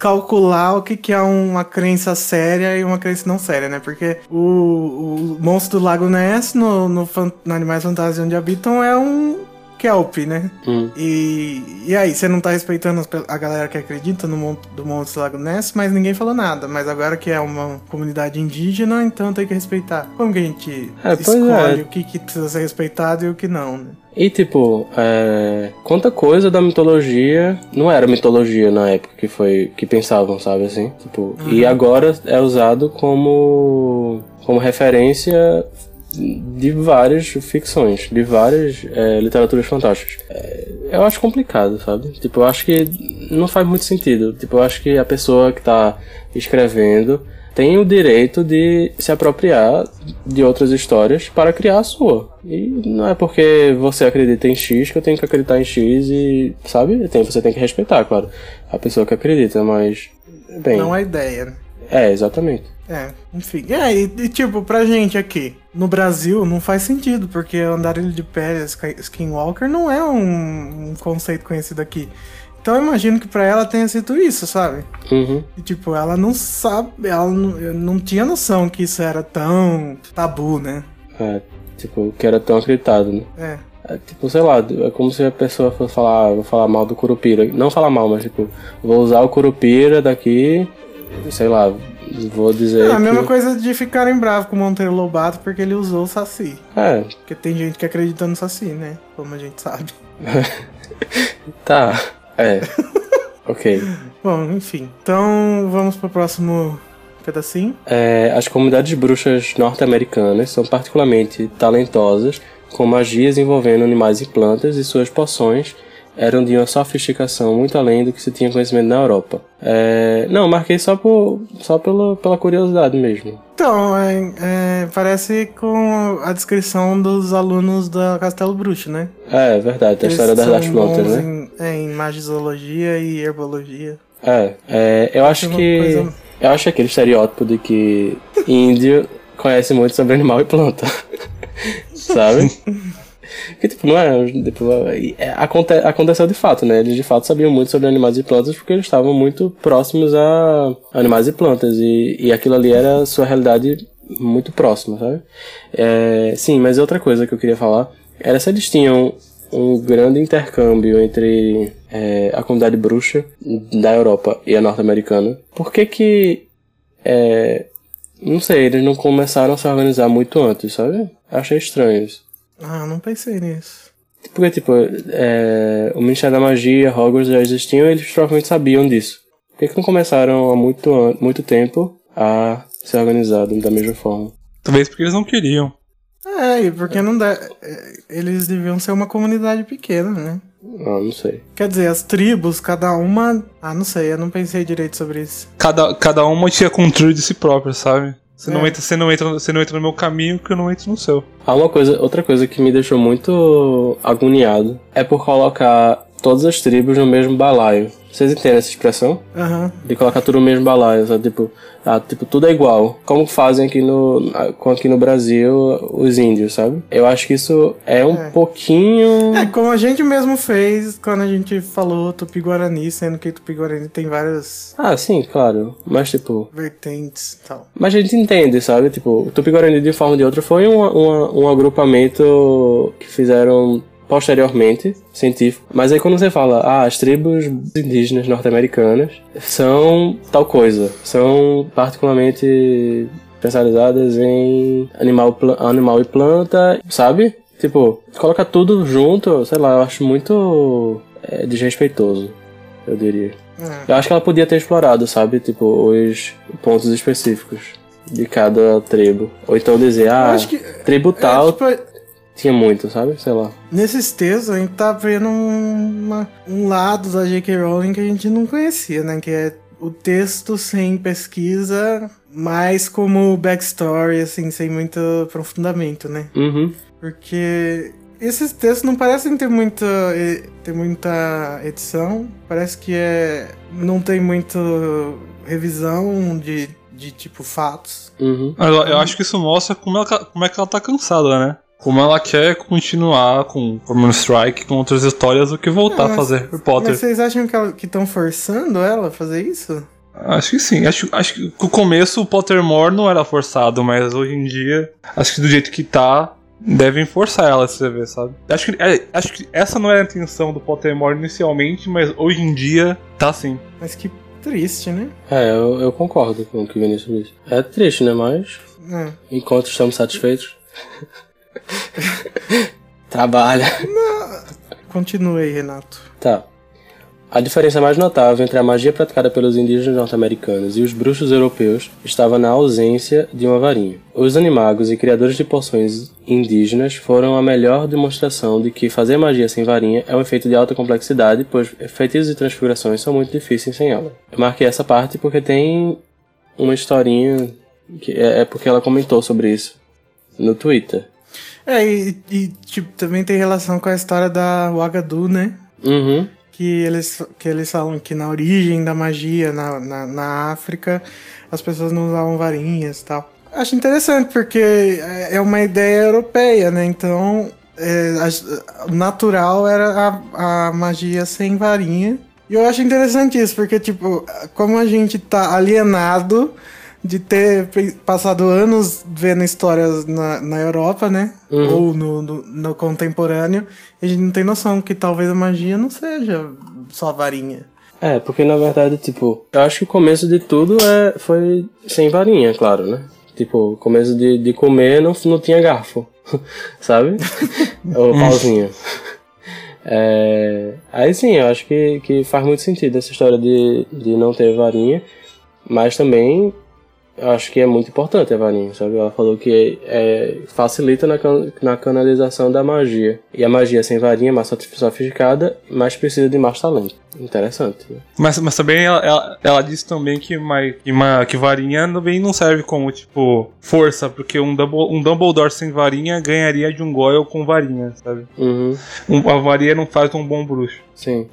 calcular o que, que é uma crença séria e uma crença não séria, né? Porque o, o monstro do Lago Ness no, no, no Animais Fantásticos Onde Habitam é um Kelp, né? Hum. E, e aí, você não tá respeitando a galera que acredita no mon do Monte Lago Ness, mas ninguém falou nada. Mas agora que é uma comunidade indígena, então tem que respeitar. Como que a gente É, escolhe é. o que, que precisa ser respeitado e o que não, né? E tipo, é, quanta coisa da mitologia não era mitologia na época que foi que pensavam, sabe assim? Tipo, e agora é usado como como referência de várias ficções, de várias é, literaturas fantásticas. É, eu acho complicado, sabe? Tipo, eu acho que não faz muito sentido. Tipo, eu acho que a pessoa que tá escrevendo tem o direito de se apropriar de outras histórias para criar a sua. E não é porque você acredita em X que eu tenho que acreditar em X e, sabe? Tem, você tem que respeitar, claro, a pessoa que acredita, mas. Bem. Não é ideia, né? É, exatamente. É, enfim. É, e, e, tipo, pra gente aqui, no Brasil, não faz sentido, porque andarilho de pele Skinwalker não é um, um conceito conhecido aqui. Então eu imagino que pra ela tenha sido isso, sabe? Uhum. E, tipo, ela não sabe, ela não, não tinha noção que isso era tão tabu, né? É, tipo, que era tão acreditado, né? É. É, tipo, sei lá, é como se a pessoa fosse falar, ah, vou falar mal do Curupira. Não falar mal, mas tipo, vou usar o Curupira daqui, sei lá, vou dizer. É a mesma que... coisa de ficarem bravos com o Monteiro Lobato porque ele usou o Saci. É, Porque tem gente que acredita no Saci, né? Como a gente sabe. tá. É. ok. Bom, enfim. Então vamos pro próximo pedacinho. É, as comunidades bruxas norte-americanas são particularmente talentosas, com magias envolvendo animais e plantas, e suas poções eram de uma sofisticação muito além do que se tinha conhecimento na Europa. É, não, marquei só, por, só pela, pela curiosidade mesmo. Então, é, é, parece com a descrição dos alunos da Castelo Bruxo, né? É, verdade, a Eles história das, das plantas, né? Em, é, em magizologia e herbologia. É, é, eu acho que. coisa- Eu acho aquele estereótipo de que índio conhece muito sobre animal e planta. Sabe? Que tipo, não é. Tipo, é, aconte, aconteceu de fato, né? Eles de fato sabiam muito sobre animais e plantas porque eles estavam muito próximos a animais e plantas. E, e aquilo ali era a sua realidade muito próxima, sabe? É, sim, mas outra coisa que eu queria falar era se eles tinham um grande intercâmbio entre é, a comunidade bruxa da Europa e a norte-americana. Por que que é, não sei, eles não começaram a se organizar muito antes, sabe? Achei estranho isso. Ah, não pensei nisso. Porque, tipo, é, o Ministério da Magia, Hogwarts já existiam e eles provavelmente sabiam disso. Por que, que não começaram há muito, muito tempo a se organizar da mesma forma? Talvez porque eles não queriam. É, e porque não dá. é, Eles deviam ser uma comunidade pequena, né? Ah, não sei. Quer dizer, as tribos, cada uma. Ah, não sei, eu não pensei direito sobre isso. Cada, cada uma tinha controle de si própria, sabe? Você, não É. entra, você, não entra, você não entra no meu caminho que eu não entro no seu. Há uma coisa, outra coisa que me deixou muito agoniado é por colocar todas as tribos no mesmo balaio. Vocês entendem essa expressão? Aham. De colocar tudo no mesmo balaio, sabe? Tipo, ah, tipo, tudo é igual. Como fazem aqui no, aqui no Brasil os índios, sabe? Eu acho que isso é um É. pouquinho. É como a gente mesmo fez quando a gente falou Tupi-Guarani, sendo que Tupi-Guarani tem várias Ah, sim, claro. Mas, tipo. vertentes e tal. Mas a gente entende, sabe? Tipo, Tupi-Guarani, de forma ou de outra, foi um, um, um agrupamento que fizeram posteriormente, científico. Mas aí quando você fala, ah, as tribos indígenas norte-americanas são tal coisa, são particularmente especializadas em animal, animal e planta, sabe? Tipo, coloca tudo junto, sei lá, eu acho muito é, desrespeitoso, eu diria. É. Eu acho que ela podia ter explorado, sabe? Tipo, os pontos específicos de cada tribo. Ou então dizer, ah, que. tribo É, tal tipo, tinha muito, sabe? Sei lá. nesses textos a gente tá vendo uma- um lado da J.K. Rowling que a gente não conhecia, né? Que é o texto sem pesquisa, mais como backstory, assim, sem muito aprofundamento, né? Uhum. Porque esses textos não parecem ter muita, ter muita edição. Parece que é, não tem muita revisão de, de tipo fatos. Uhum. Mas Eu, eu acho que isso mostra como, ela, como é que ela tá cansada, né? Como ela quer continuar com Common Strike, com outras histórias, do que voltar Não, a fazer Harry Potter. Mas vocês acham que estão forçando ela a fazer isso? Acho que sim. Acho, acho que no começo o Pottermore não era forçado, mas hoje em dia, acho que do jeito que tá, devem forçar ela a escrever, sabe? Acho que, é, acho que essa não era a intenção do Pottermore inicialmente, mas hoje em dia tá sim. Mas que triste, né? É, eu, eu concordo com o que o Vinícius disse. É triste, né? Mas É. enquanto estamos satisfeitos. Trabalha. Continue aí, Renato. Tá. A diferença mais notável entre a magia praticada pelos indígenas norte-americanos e os bruxos europeus estava na ausência de uma varinha. Os animagos e criadores de poções indígenas foram a melhor demonstração de que fazer magia sem varinha é um efeito de alta complexidade, pois feitiços e transfigurações são muito difíceis sem ela. Eu marquei essa parte porque tem uma historinha que é é porque ela comentou sobre isso no Twitter. É, e, e, tipo, também tem relação com a história da Wagadu, né? Uhum. Que eles, que eles falam que na origem da magia na, na, na África as pessoas não usavam varinhas e tal. Acho interessante porque é é uma ideia europeia, né? Então, é, o natural era a, a magia sem varinha. E eu acho interessante isso, porque, tipo, como a gente tá alienado de ter passado anos vendo histórias na, na Europa, né? Ou no, no, no contemporâneo, a gente não tem noção que talvez a magia não seja só varinha. É, porque na verdade, tipo, eu acho que o começo de tudo é, foi sem varinha, claro, né? Tipo, o começo de, de comer não, não tinha garfo, sabe? Ou pauzinho. É, aí sim, eu acho que, que faz muito sentido essa história de, de não ter varinha, mas também eu acho que é muito importante a varinha, sabe? Ela falou que é, facilita na, can- na canalização da magia. E a magia sem varinha é mais sof- sofisticada, mas precisa de mais talento. Interessante, né? Mas, mas também ela, ela, ela disse também que, uma, que, uma, que varinha também não serve como, tipo, força, porque um, Dumble, um Dumbledore sem varinha ganharia de um Goyle com varinha, sabe? Uhum, Um, a varinha não faz um bom bruxo. sim.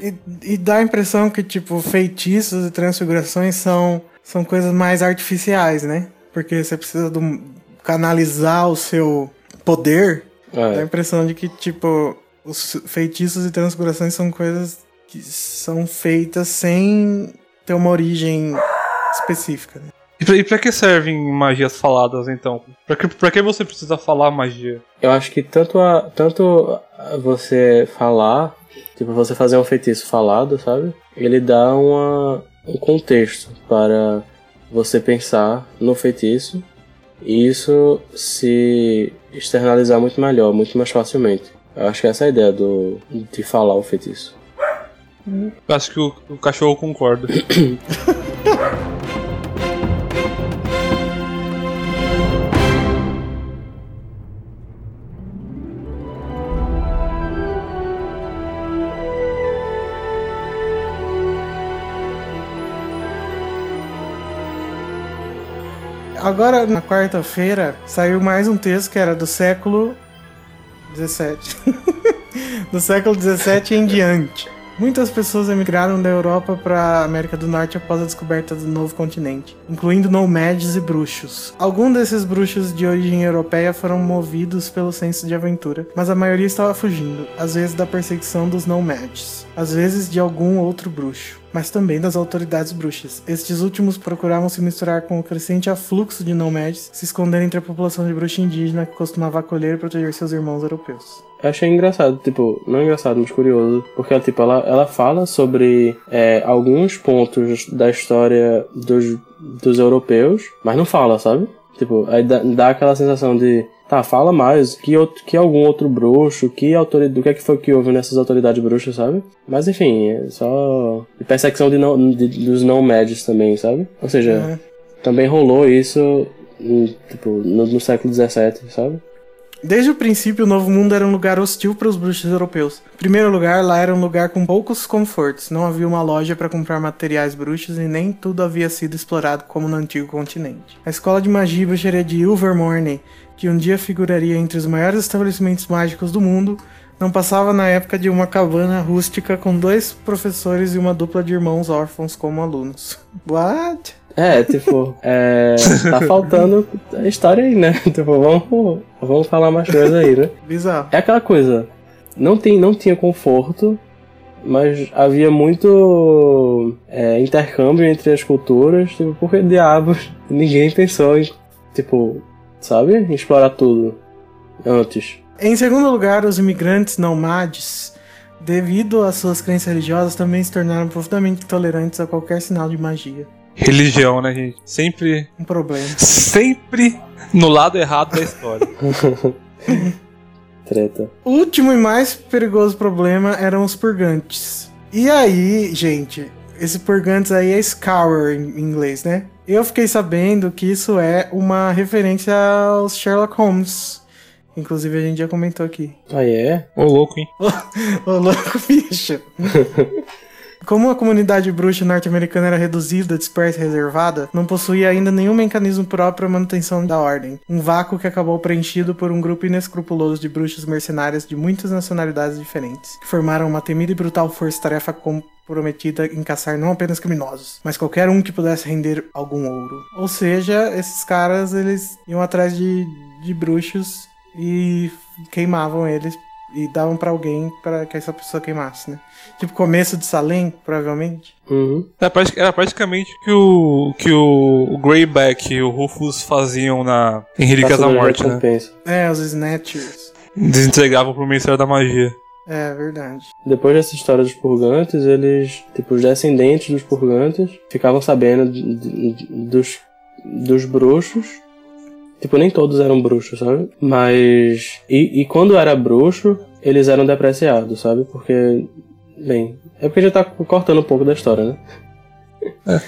E, e dá a impressão que, tipo, feitiços e transfigurações são, são coisas mais artificiais, né? Porque você precisa do, canalizar o seu poder. Dá a É, impressão de que, tipo, os feitiços e transfigurações são coisas que são feitas sem ter uma origem específica. Né? E pra, e pra que servem magias faladas, então? Pra que, pra que você precisa falar magia? eu acho que tanto a, tanto a você falar, tipo, você fazer um feitiço falado, sabe? Ele dá uma, um contexto para você pensar no feitiço e isso se externalizar muito melhor, muito mais facilmente. Eu acho que essa é a ideia do, de falar o feitiço. Acho que o, o cachorro concorda. Agora, na quarta-feira, saiu mais um texto que era do século 17. do século 17 em diante. Muitas pessoas emigraram da Europa para a América do Norte após a descoberta do novo continente, incluindo nomads e bruxos. Alguns desses bruxos de origem europeia foram movidos pelo senso de aventura, mas a maioria estava fugindo, às vezes da perseguição dos nomads, às vezes de algum outro bruxo, mas também das autoridades bruxas. Estes últimos procuravam se misturar com o crescente afluxo de nomads, se escondendo entre a população de bruxa indígena que costumava acolher e proteger seus irmãos europeus. Eu achei engraçado, tipo, não engraçado, mas curioso, porque tipo, ela, ela fala sobre é, alguns pontos da história dos, dos europeus, mas não fala, sabe? Tipo, aí dá, dá aquela sensação de, tá, fala mais, que, outro, que algum outro bruxo, que autoridade, do que é que foi que houve nessas autoridades bruxas, sabe? Mas enfim, é só perseguição de não, de- dos não médios também, sabe? Ou seja, É. também rolou isso, em, tipo, no, no século XVII, sabe? Desde o princípio, o Novo Mundo era um lugar hostil para os bruxos europeus. Em primeiro lugar, lá era um lugar com poucos confortos. Não havia uma loja para comprar materiais bruxos e nem tudo havia sido explorado como no antigo continente. A escola de magia e bruxaria de Ilvermorny, que um dia figuraria entre os maiores estabelecimentos mágicos do mundo, não passava na época de uma cabana rústica com dois professores e uma dupla de irmãos órfãos como alunos. What? É, tipo, é, tá faltando a história aí, né? Tipo, vamos, vamos falar mais coisas aí, né? Bizarro. É aquela coisa, não, tem, não tinha conforto, mas havia muito é, intercâmbio entre as culturas, tipo, por que diabos ninguém pensou em, tipo, sabe, explorar tudo antes? Em segundo lugar, os imigrantes nomades, devido às suas crenças religiosas, também se tornaram profundamente tolerantes a qualquer sinal de magia. Religião, né, gente? Sempre. Um problema. Sempre no lado errado da história. Treta. O último e mais perigoso problema eram os purgantes. E aí, gente, esse purgantes aí é scour em inglês, né? Eu fiquei sabendo que isso é uma referência aos Sherlock Holmes. Inclusive a gente já comentou aqui. Ah, é? Ô, louco, hein? Ô louco bicho. Como a comunidade bruxa norte-americana era reduzida, dispersa e reservada, não possuía ainda nenhum mecanismo próprio à manutenção da ordem. Um vácuo que acabou preenchido por um grupo inescrupuloso de bruxas mercenárias de muitas nacionalidades diferentes, que formaram uma temida e brutal força-tarefa comprometida em caçar não apenas criminosos, mas qualquer um que pudesse render algum ouro. Ou seja, esses caras, eles iam atrás de, de bruxos e queimavam eles e davam pra alguém para que essa pessoa queimasse, né? Tipo começo de Salem, provavelmente. Uhum. Era, prati- era praticamente o que o que o, o Greyback e o Rufus faziam na em Relíquias da Morte, né? É, os Snatchers. Eles entregavam pro Ministério da Magia. É verdade. Depois dessa história dos purgantes, eles, tipo, os descendentes dos purgantes ficavam sabendo de- de- de- dos, dos bruxos. Tipo, nem todos eram bruxos, sabe? Mas. E, e quando era bruxo, eles eram depreciados, sabe? Porque. Bem. É porque já tá cortando um pouco da história, né?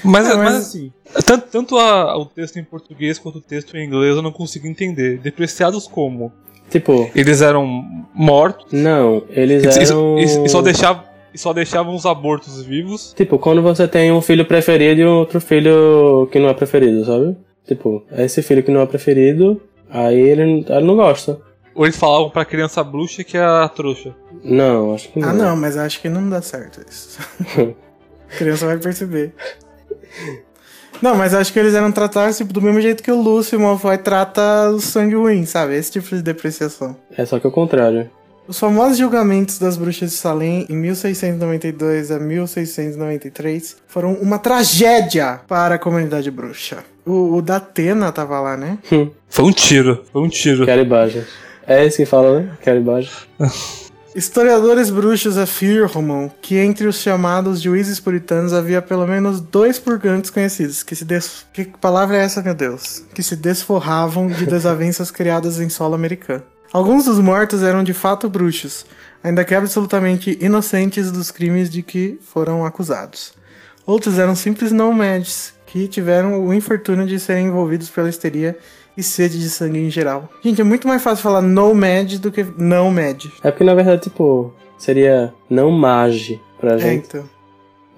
Mas, É, mas... mas- assim, tanto, tanto a- o texto em português quanto o texto em inglês eu não consigo entender. Depreciados como? Tipo, Eles eram mortos não, eles e, e- eram. e- e só deixavam, e só deixavam os abortos vivos. Tipo, quando você tem um filho preferido e um outro filho que não é preferido, sabe? Tipo, esse filho que não é preferido, aí ele, ele não gosta. Ou eles falavam pra criança bruxa que é a trouxa. Não, acho que não. Ah, não, mas acho que não dá certo isso. a criança vai perceber. Não, mas acho que eles eram tratados tipo, do mesmo jeito que o Lúcio Malfoy trata o sangue ruim, sabe? Esse tipo de depreciação. É só que é o contrário. Os famosos julgamentos das bruxas de Salem em 1692 a 1693 foram uma tragédia para a comunidade bruxa. O, o da Atena tava lá, né? Foi um tiro, foi um tiro. Caribagem. É esse que fala, né? Caribagem. Historiadores bruxos afirmam que entre os chamados juízes puritanos havia pelo menos dois purgantes conhecidos que se des... Que palavra é essa, meu Deus? Que se desforravam de desavenças criadas em solo americano. Alguns dos mortos eram de fato bruxos, ainda que absolutamente inocentes dos crimes de que foram acusados. Outros eram simples nomads, que tiveram o infortúnio de serem envolvidos pela histeria e sede de sangue em geral. Gente, é muito mais fácil falar nomad do que não mad. É porque na verdade, tipo, seria não mage pra É, gente. então.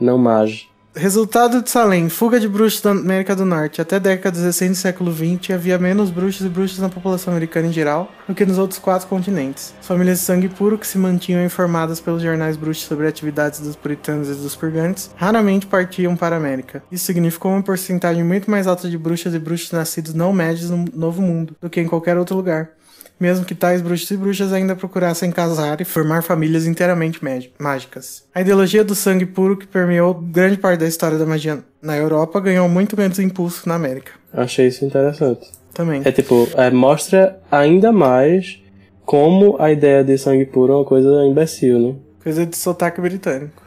Não mage. Resultado de Salem, fuga de bruxos da América do Norte. Até décadas recentes do século XX, havia menos bruxos e bruxas na população americana em geral do que nos outros quatro continentes. Famílias de sangue puro que se mantinham informadas pelos jornais bruxos sobre atividades dos puritanos e dos purgantes raramente partiam para a América. Isso significou uma porcentagem muito mais alta de bruxas e bruxos nascidos não médios no Novo Mundo do que em qualquer outro lugar. Mesmo que tais bruxos e bruxas ainda procurassem casar e formar famílias inteiramente mágicas. A ideologia do sangue puro que permeou grande parte da história da magia na Europa ganhou muito menos impulso na América. Achei isso interessante. Também. É tipo, é, mostra ainda mais como a ideia de sangue puro é uma coisa imbecil, né? Coisa de sotaque britânico.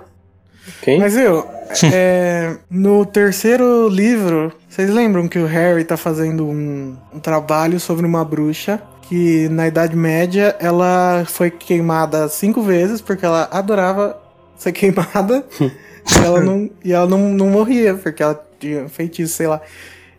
Quem? Mas eu, é, no terceiro livro, vocês lembram que o Harry tá fazendo um, um trabalho sobre uma bruxa que na Idade Média ela foi queimada cinco vezes porque ela adorava ser queimada e ela não, e ela não, não morria porque ela tinha feitiço, sei lá.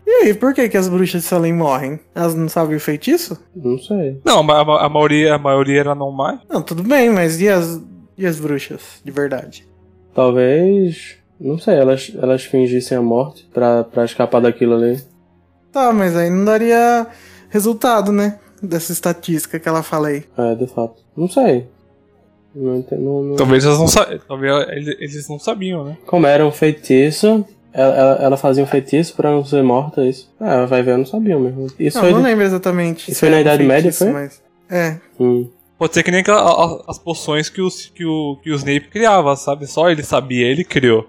E aí, por que, que as bruxas de Salem morrem? Elas não sabem o feitiço? Não sei. Não, a, a- a maioria, a maioria era não mais. Não, tudo bem, mas e as, e as bruxas, de verdade? Talvez. Não sei, elas, elas fingissem a morte pra, pra escapar daquilo ali. Tá, mas aí não daria resultado, né? Dessa estatística que ela falei. É, de fato. Não sei. Não, não, não- Talvez eles não, sa- talvez eles, não sabiam, né? Como era um feitiço, Ela, ela, ela fazia um feitiço pra não ser morta, isso. Ah, vai ver, eu não sabia mesmo. Isso Não, foi. não de- lembro exatamente. Isso foi na um Idade Média, feitiço, foi? Mas... É. Hum. Pode ser que nem aquela, as poções que, os, que, o, que o Snape criava, sabe? Só ele sabia, ele criou.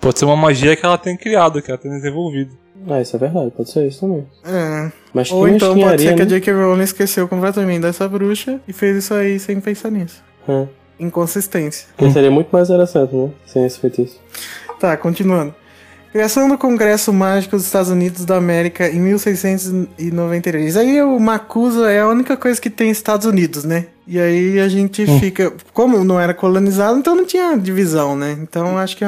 Pode ser uma magia que ela tem criado, que ela tem desenvolvido. Ah, isso é verdade, pode ser isso também. é. Mas Ou então pode ser que a né? J.K. Rowling esqueceu completamente dessa bruxa e fez isso aí sem pensar nisso. É. Inconsistência. Porque seria muito mais interessante, né? Sem esse feitiço. Tá, continuando. Criação do Congresso Mágico dos Estados Unidos da América em 1693. Aí o Macusa é a única coisa que tem Estados Unidos, né? E aí a gente fica. Como não era colonizado, então não tinha divisão, né? Então acho que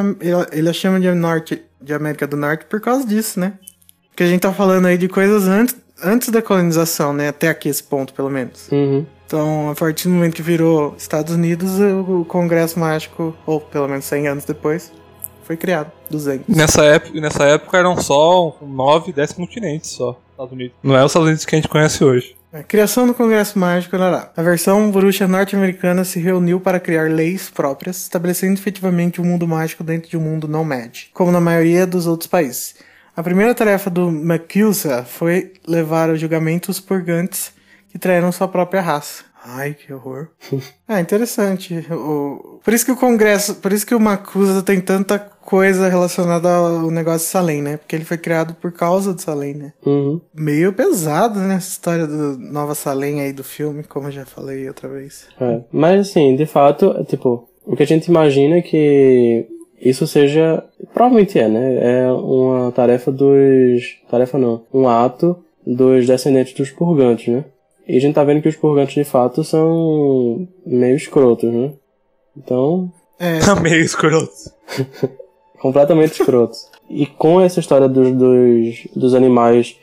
ele, a chama de Norte, de América do Norte por causa disso, né? Porque a gente tá falando aí de coisas antes, antes da colonização, né? Até aqui esse ponto, pelo menos. Uhum. Então, a partir do momento que virou Estados Unidos, o o Congresso Mágico, ou pelo menos 100 anos depois, foi criado. 200. Nessa época, nessa época eram só 9, 10 continentes só. Estados Unidos. Não é os Estados Unidos que a gente conhece hoje. A criação do Congresso Mágico, lá, A versão bruxa norte-americana se reuniu para criar leis próprias, estabelecendo efetivamente um mundo mágico dentro de um mundo não mad, como na maioria dos outros países. A primeira tarefa do Macusa foi levar ao julgamento os purgantes que traíram sua própria raça. Ai, que horror. ah, interessante. O... Por isso que o Congresso, por isso que o Macusa tem tanta coisa relacionada ao negócio de Salem, né? Porque ele foi criado por causa de Salem, né? Uhum. meio pesado, né? Essa história do Nova Salem aí do filme, como eu já falei outra vez. É. Mas assim, de fato, tipo, o que a gente imagina é que isso seja. Provavelmente é, né? É uma tarefa dos. Tarefa não. Um ato dos descendentes dos purgantes, né? E a gente tá vendo que os purgantes de fato são meio escrotos, né? Então, É, Meio escroto. completamente escrotos. E com essa história dos, dos, dos animais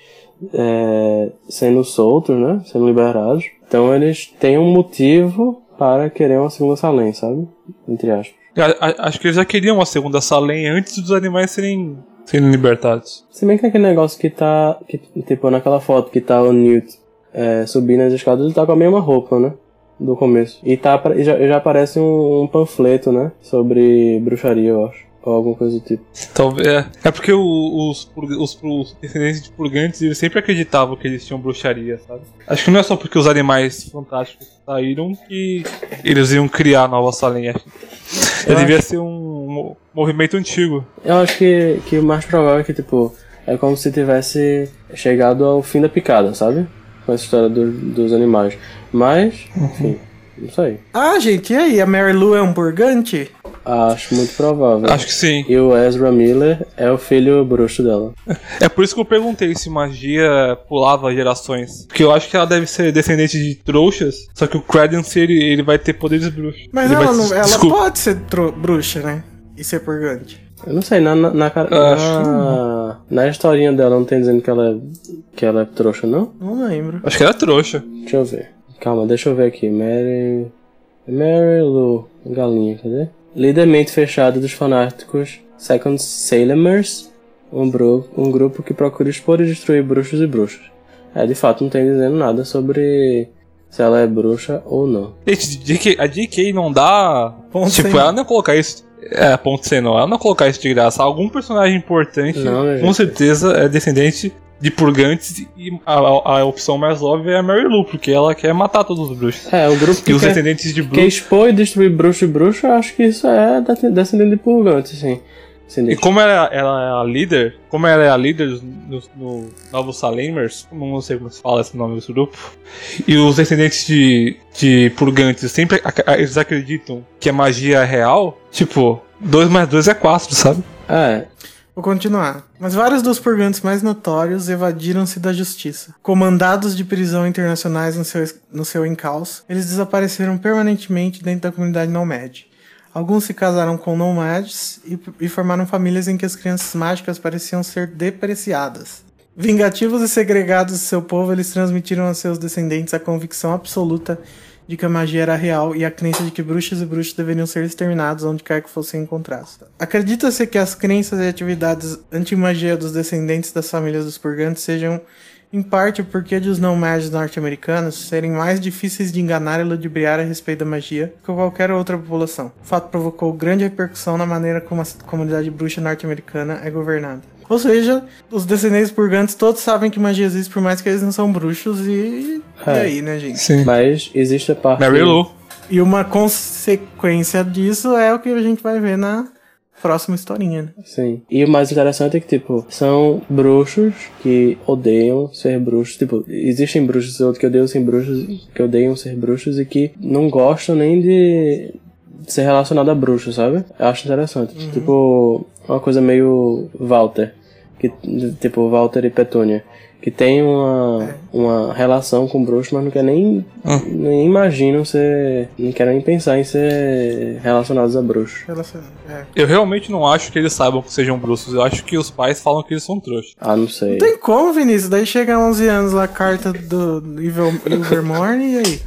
é, sendo soltos, né? Sendo liberados. Então eles têm um motivo para querer uma segunda Salem, sabe? Entre aspas. A- a- Acho que eles já queriam uma segunda Salem antes dos animais serem, serem libertados. Se bem que aquele negócio que tá. Que, tipo, naquela foto que tá o Newt é, subindo as escadas, ele tá com a mesma roupa, né? Do começo. E tá, já, já aparece um, um panfleto, né? Sobre bruxaria, eu acho. Ou alguma coisa do tipo. Talvez. É, é porque os, os, os descendentes de purgantes eles sempre acreditavam que eles tinham bruxaria, sabe? Acho que não é só porque os animais fantásticos saíram que eles iam criar a nova Salem. Acho. Já Eu devia ser um mo- movimento antigo. Eu acho que, que o mais provável é que, tipo, é como se tivesse chegado ao fim da picada, sabe? Com essa história do- dos animais. Mas, enfim, não sei. Ah, gente, e aí? A Mary Lou é um purgante? Acho muito provável. Acho que sim. E o Ezra Miller é o filho bruxo dela. É por isso que eu perguntei se magia pulava gerações. Porque eu acho que ela deve ser descendente de trouxas, só que o Credence ele, ele vai ter poderes bruxos. Mas Ele ela, vai- não, ela pode ser bruxa, né? E ser purgante. Eu não sei, na, na, na, na, na historinha dela não tem dizendo que ela, é, que ela é trouxa, não? Não lembro. Acho que era trouxa. Deixa eu ver. Calma, deixa eu ver aqui. Mary. Mary Lou. Galinha, cadê? Lídermente fechado dos fanáticos Second Salemers, um, bru- um grupo que procura expor e destruir bruxos e bruxas. É, de fato, não tem dizendo nada sobre se ela é bruxa ou não. Gente, a JK não dá. Ponto tipo, sem ela não colocar isso. É, ponto sem não. Ela não colocar isso de graça. Algum personagem importante, Não, né, com certeza, é descendente de purgantes. E a, a- opção mais óbvia é a Mary Lou, porque ela quer matar todos os bruxos. É, um grupo E que os quer, descendentes de quer bruxos. expor e destruir bruxo e bruxa, eu acho que isso é de- descendente de purgante, sim. E como ela, ela é a líder, como ela é a líder no, no Novos Salemers, não sei como se fala esse nome desse grupo, e os descendentes de, de purgantes sempre ac- eles acreditam que a magia é real, tipo, 2 mais 2 é 4, sabe? É, Vou continuar. Mas vários dos purgantes mais notórios evadiram-se da justiça. Comandados de prisão internacionais no seu, no seu encalço, eles desapareceram permanentemente dentro da comunidade Nomad. Alguns se casaram com nomads e, e formaram famílias em que as crianças mágicas pareciam ser depreciadas. Vingativos e segregados de seu povo, eles transmitiram a seus descendentes a convicção absoluta de que a magia era real e a crença de que bruxas e bruxos deveriam ser exterminados onde quer que fossem encontrados. Acredita-se que as crenças e atividades anti-magia dos descendentes das famílias dos purgantes sejam em parte porque de os não-magos norte-americanos serem mais difíceis de enganar e ludibriar a respeito da magia que qualquer outra população. O fato provocou grande repercussão na maneira como a comunidade bruxa norte-americana é governada. Ou seja, os descendentes purgantes todos sabem que magia existe, por mais que eles não são bruxos, e, É. e aí, né, gente? Sim. Mas existe a parte. Mary Lou. E uma consequência disso é o que a gente vai ver na próxima historinha, né? Sim. E o mais interessante é que, tipo, são bruxos que odeiam ser bruxos. Tipo, existem bruxos que odeiam ser bruxos, que odeiam ser bruxos e que não gostam nem de ser relacionado a bruxo, sabe? Eu acho interessante. Tipo, uma coisa meio Walter. Que, tipo, Walter e Petúnia. Que tem uma, uma relação com bruxo, mas não quer nem, Hum. nem imaginam ser. Não querem nem pensar em ser relacionados a bruxo. É. Eu realmente não acho que eles saibam que sejam bruxos. Eu acho que os pais falam que eles são trouxas. Ah, não sei. Não tem como, Vinícius. Daí chega 11 anos lá, a carta do Evil, Ilvermorny e aí?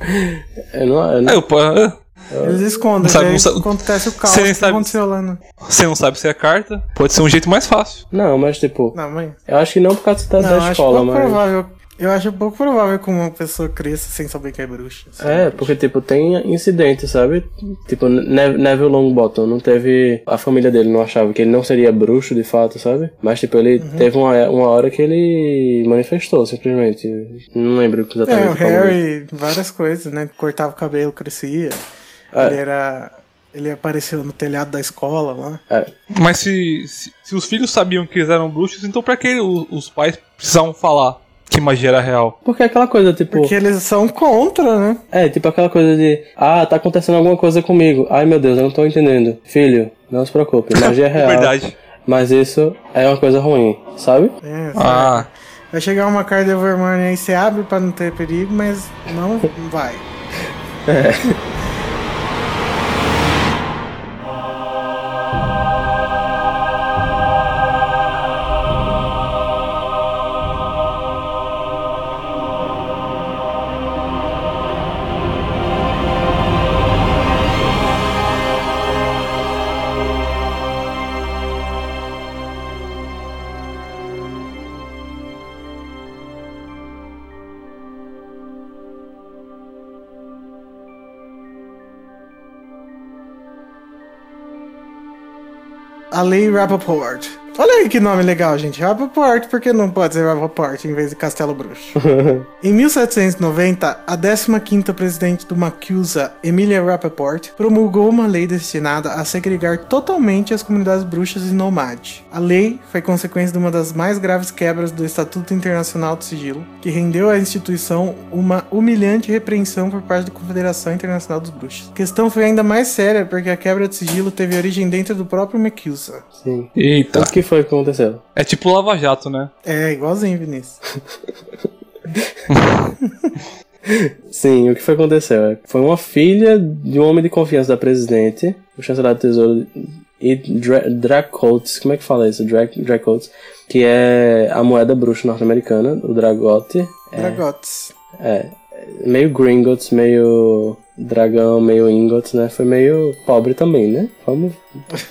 Eu não, eu não- o pai. Eles escondem. Sabe- não sabe- acontece o caos que sabe- aconteceu lá no... Você não sabe se é carta? Pode ser um jeito mais fácil. Não, mas tipo, Não, mãe. eu acho que não por causa da, Não, da acho escola, pouco mas. provável. Eu acho pouco provável que uma pessoa cresça sem saber que é bruxa. É, porque tipo, tem incidente, sabe? Tipo, Ne- Neville Longbottom não teve. A família dele não achava que ele não seria bruxo de fato, sabe? Mas tipo, ele Uhum. teve uma, uma hora que ele manifestou, simplesmente. Não lembro É, exatamente. o como. Harry, várias coisas, né? Cortava o cabelo, crescia. É. Ele era. Ele apareceu no telhado da escola lá. É, Mas se, se, se os filhos sabiam que eles eram bruxos, então pra que o- os pais precisavam falar que magia era real? porque é aquela coisa, tipo. Porque eles são contra, né? É, tipo aquela coisa de. Ah, tá acontecendo alguma coisa comigo. Ai meu Deus, eu não tô entendendo. Filho, não se preocupe, magia é real. Verdade. Mas isso é uma coisa ruim, sabe? É, Ah, Vai chegar uma carta de Evermorning aí, você abre pra não ter perigo, mas não vai. A Lei Rappaport. Olha aí que nome legal, gente. Rappaport, por que não pode ser Rappaport em vez de Castelo Bruxo? em 1790, a 15ª presidente do Macusa, Emilia Rappaport, promulgou uma lei destinada a segregar totalmente as comunidades bruxas e nomade. A lei foi consequência de uma das mais graves quebras do Estatuto Internacional do Sigilo, que rendeu à instituição uma humilhante repreensão por parte da Confederação Internacional dos Bruxos. A questão foi ainda mais séria porque a quebra de sigilo teve origem dentro do próprio Macusa. Sim. eita. O que foi que aconteceu? É tipo Lava Jato, né? É, igualzinho, Vinícius. Sim, o que foi que aconteceu? É, Foi uma filha de um homem de confiança da presidente, o chanceler do tesouro, e Dra Dracotes, como é que fala isso? Dra Dracotes, que é a moeda bruxa norte-americana, o Dragote. Dragotes. É, meio Gringotts, meio dragão, meio Ingots, né? Foi meio pobre também, né? Vamos,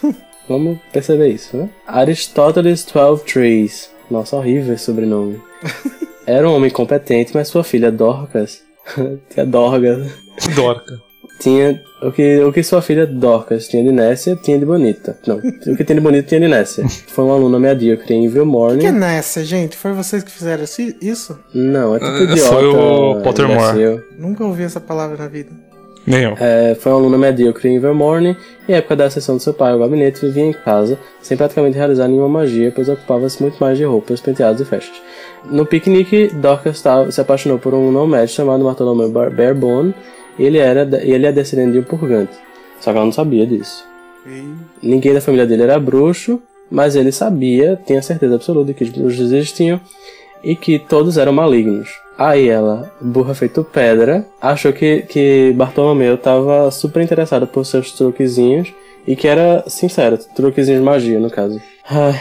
vamos perceber isso, né? Aristóteles 12 Trees. Nossa, horrível esse sobrenome. Era um homem competente, mas sua filha Dorcas, tia Dorcas, Dorca. tinha o que, o que sua filha Dorcas tinha de Nécia, tinha de bonita. Não, o que tinha de bonito tinha de Nécia. Foi uma aluna medíocre em Evil que é Morning. nessa, gente? Foi vocês que fizeram isso? Não, é tipo idiota. foi o Pottermore. Nunca ouvi essa palavra na vida. Nenhum. É, foi uma aluna medíocre em Evermorning e, à época da sessão do seu pai ao gabinete, vivia em casa, sem praticamente realizar nenhuma magia, pois ocupava-se muito mais de roupas, penteados e festas. No piquenique, Dorcas tava- se apaixonou por um nomad chamado Bartolomeu Bar- Barebone, e ele, era, e ele é descendente de um purgante. Só que ela não sabia disso. E... Ninguém da família dele era bruxo, mas ele sabia, tinha certeza absoluta de que os bruxos existiam e que todos eram malignos. Aí ela, burra feito pedra, achou que, que Bartolomeu estava super interessado por seus truquezinhos e que era sincero, truquezinhos de magia, no caso. Ai.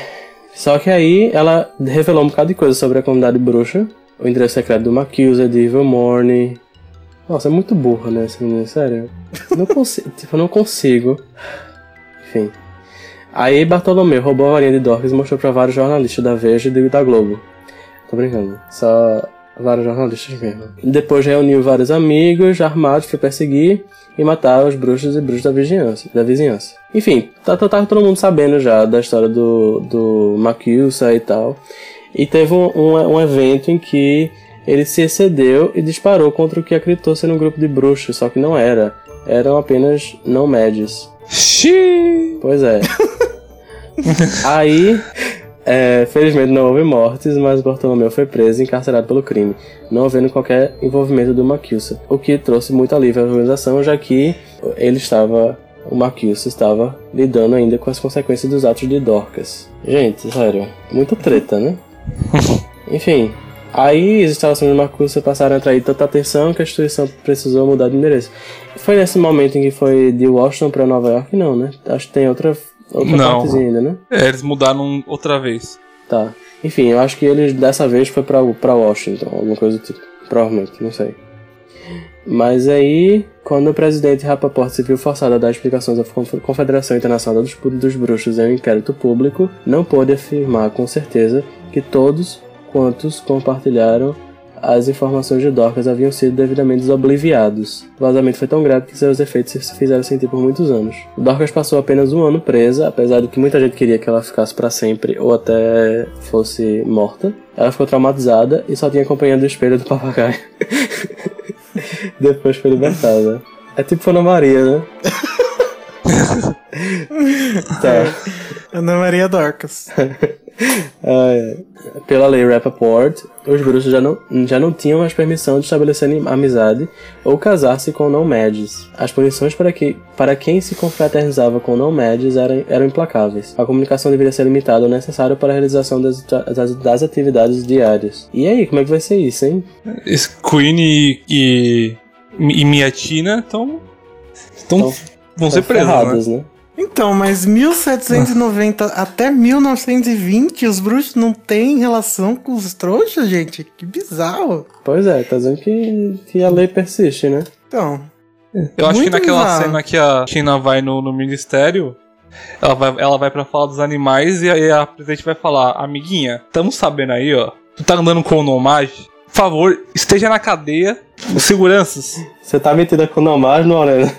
Só que aí ela revelou um bocado de coisa sobre a comunidade bruxa, o endereço secreto do Macusa, de Evil Morning. Nossa, é muito burra, né, essa menina, sério. Não consigo, tipo, não consigo. Enfim. Aí Bartolomeu roubou a varinha de Dorcas e mostrou para vários jornalistas da Veja e da Globo. tô brincando. Só vários jornalistas mesmo. Depois reuniu vários amigos armados para perseguir e matar os bruxos e bruxos da vizinhança. Da vizinhança. Enfim, tá, tá, tá todo mundo sabendo já da história do, do Makiusa e tal. E teve um, um, um evento em que ele se excedeu e disparou contra o que acreditou ser um grupo de bruxos, só que não era. Eram apenas não médios. Xiii. Pois é. Aí, é, felizmente não houve mortes, mas Bartolomeu foi preso e encarcerado pelo crime, não havendo qualquer envolvimento do Maquilsa, o que trouxe muito alívio à organização, já que ele estava, o Maquilsa estava lidando ainda com as consequências dos atos de Dorcas. Gente, sério, muita treta, né? Enfim, aí as instalações do Maquilsa passaram a atrair tanta atenção que a instituição precisou mudar de endereço. Foi nesse momento em que foi de Washington para Nova York? Não, né? Acho que tem outra, outra Não. ainda, né? É, eles mudaram outra vez. Tá. Enfim, eu acho que eles dessa vez foi pra, pra Washington, alguma coisa do tipo. Provavelmente, não sei. Mas aí, quando o presidente Rapaport se viu forçado a dar explicações à Conf- Confederação Internacional dos, dos Bruxos em um inquérito público, não pôde afirmar com certeza que todos quantos compartilharam as informações de Dorcas haviam sido devidamente desobliviados. O vazamento foi tão grave que seus efeitos se fizeram sentir por muitos anos. Dorcas passou apenas um ano presa, apesar de que muita gente queria que ela ficasse para sempre ou até fosse morta. Ela ficou traumatizada e só tinha companhia do espelho do papagaio. Depois foi libertada. É tipo Ana Maria, né? tá. Ana Maria Dorcas. Pela lei Rappaport, os bruxos já não, já não tinham mais permissão de estabelecer amizade ou casar-se com não-mads. As punições para, que, para quem se confraternizava com não-mads eram, eram implacáveis. A comunicação deveria ser limitada ao necessário para a realização das, das, das atividades diárias. E aí, como é que vai ser isso, hein? Queen e, e, e Miatina estão. Tão- vão ser presos, né? né? Então, mas 1790 até 1920 os bruxos não têm relação com os trouxas, gente? Que bizarro. Pois é, tá dizendo que, que a lei persiste, né? Então, Eu acho que naquela bizarro. cena que a China vai no, no ministério, ela vai, ela vai pra falar dos animais e aí a presidente vai falar: Amiguinha, tamo sabendo aí, ó. Tu tá andando com o Nomage? Por favor, esteja na cadeia. Seguranças. Você tá metida com nomás, não, né?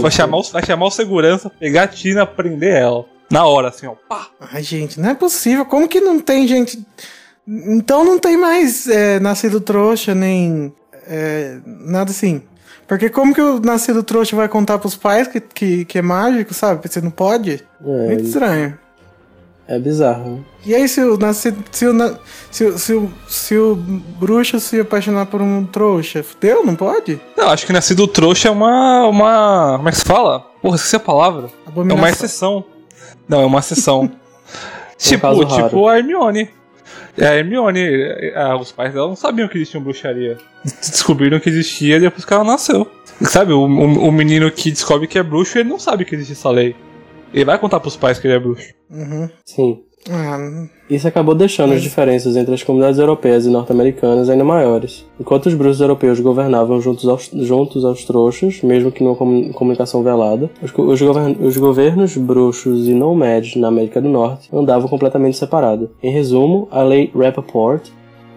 Vai, chamar o, vai chamar o segurança, pegar a Tina, prender ela. Na hora, assim, ó. Pá. ai gente, não é possível. Como que não tem gente... Então não tem mais é, nascido trouxa, nem é, nada assim. Porque como que o nascido trouxa vai contar pros pais que, que, que é mágico, sabe? Você não pode? Muito É, estranho. É bizarro. né? E aí, se o, nascido, se, o, se, o, se, o, se o bruxo se apaixonar por um trouxa, fudeu? Não pode? Não, acho que nascido trouxa é uma. uma. Como é que se fala? Porra, esqueci a palavra. É uma exceção. Não, é uma exceção. tipo, raro. tipo a Hermione. É a Hermione. é, é, os pais dela não sabiam que existia bruxaria. Descobriram que existia depois que ela nasceu. Sabe, o, o, o menino que descobre que é bruxo, ele não sabe que existe essa lei. Ele vai contar pros pais que ele é bruxo. Uhum. Sim. Ah, Isso acabou deixando as diferenças entre as comunidades europeias e norte-americanas ainda maiores. Enquanto os bruxos europeus governavam juntos aos, juntos aos trouxas, mesmo que numa comu- comunicação velada, os, os govern- os governos bruxos e nomads na América do Norte andavam completamente separados. Em resumo, a lei Rappaport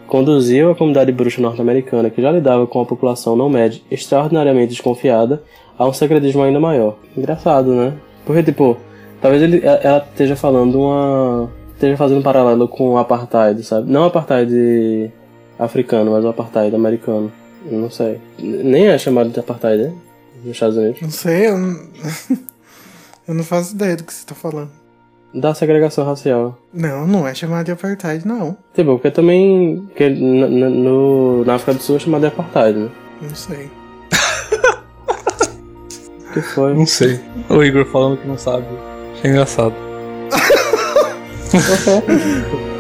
conduziu a comunidade bruxa norte-americana, que já lidava com a população nomad extraordinariamente desconfiada, a um secretismo ainda maior. Engraçado, né? Porque, tipo, talvez ele, ela esteja falando uma. esteja fazendo um paralelo com o apartheid, sabe? Não o apartheid africano, mas o apartheid americano. Não sei. Nem é chamado de apartheid, né? Nos Estados Unidos. não sei, eu não... eu não faço ideia do que você tá falando. Da segregação racial. Não, não é chamado de apartheid, não. Tipo, porque também. Porque n- n- no, na África do Sul é chamado de apartheid, né? Não sei. Que foi? Não sei. O Igor falando que não sabe. Achei engraçado.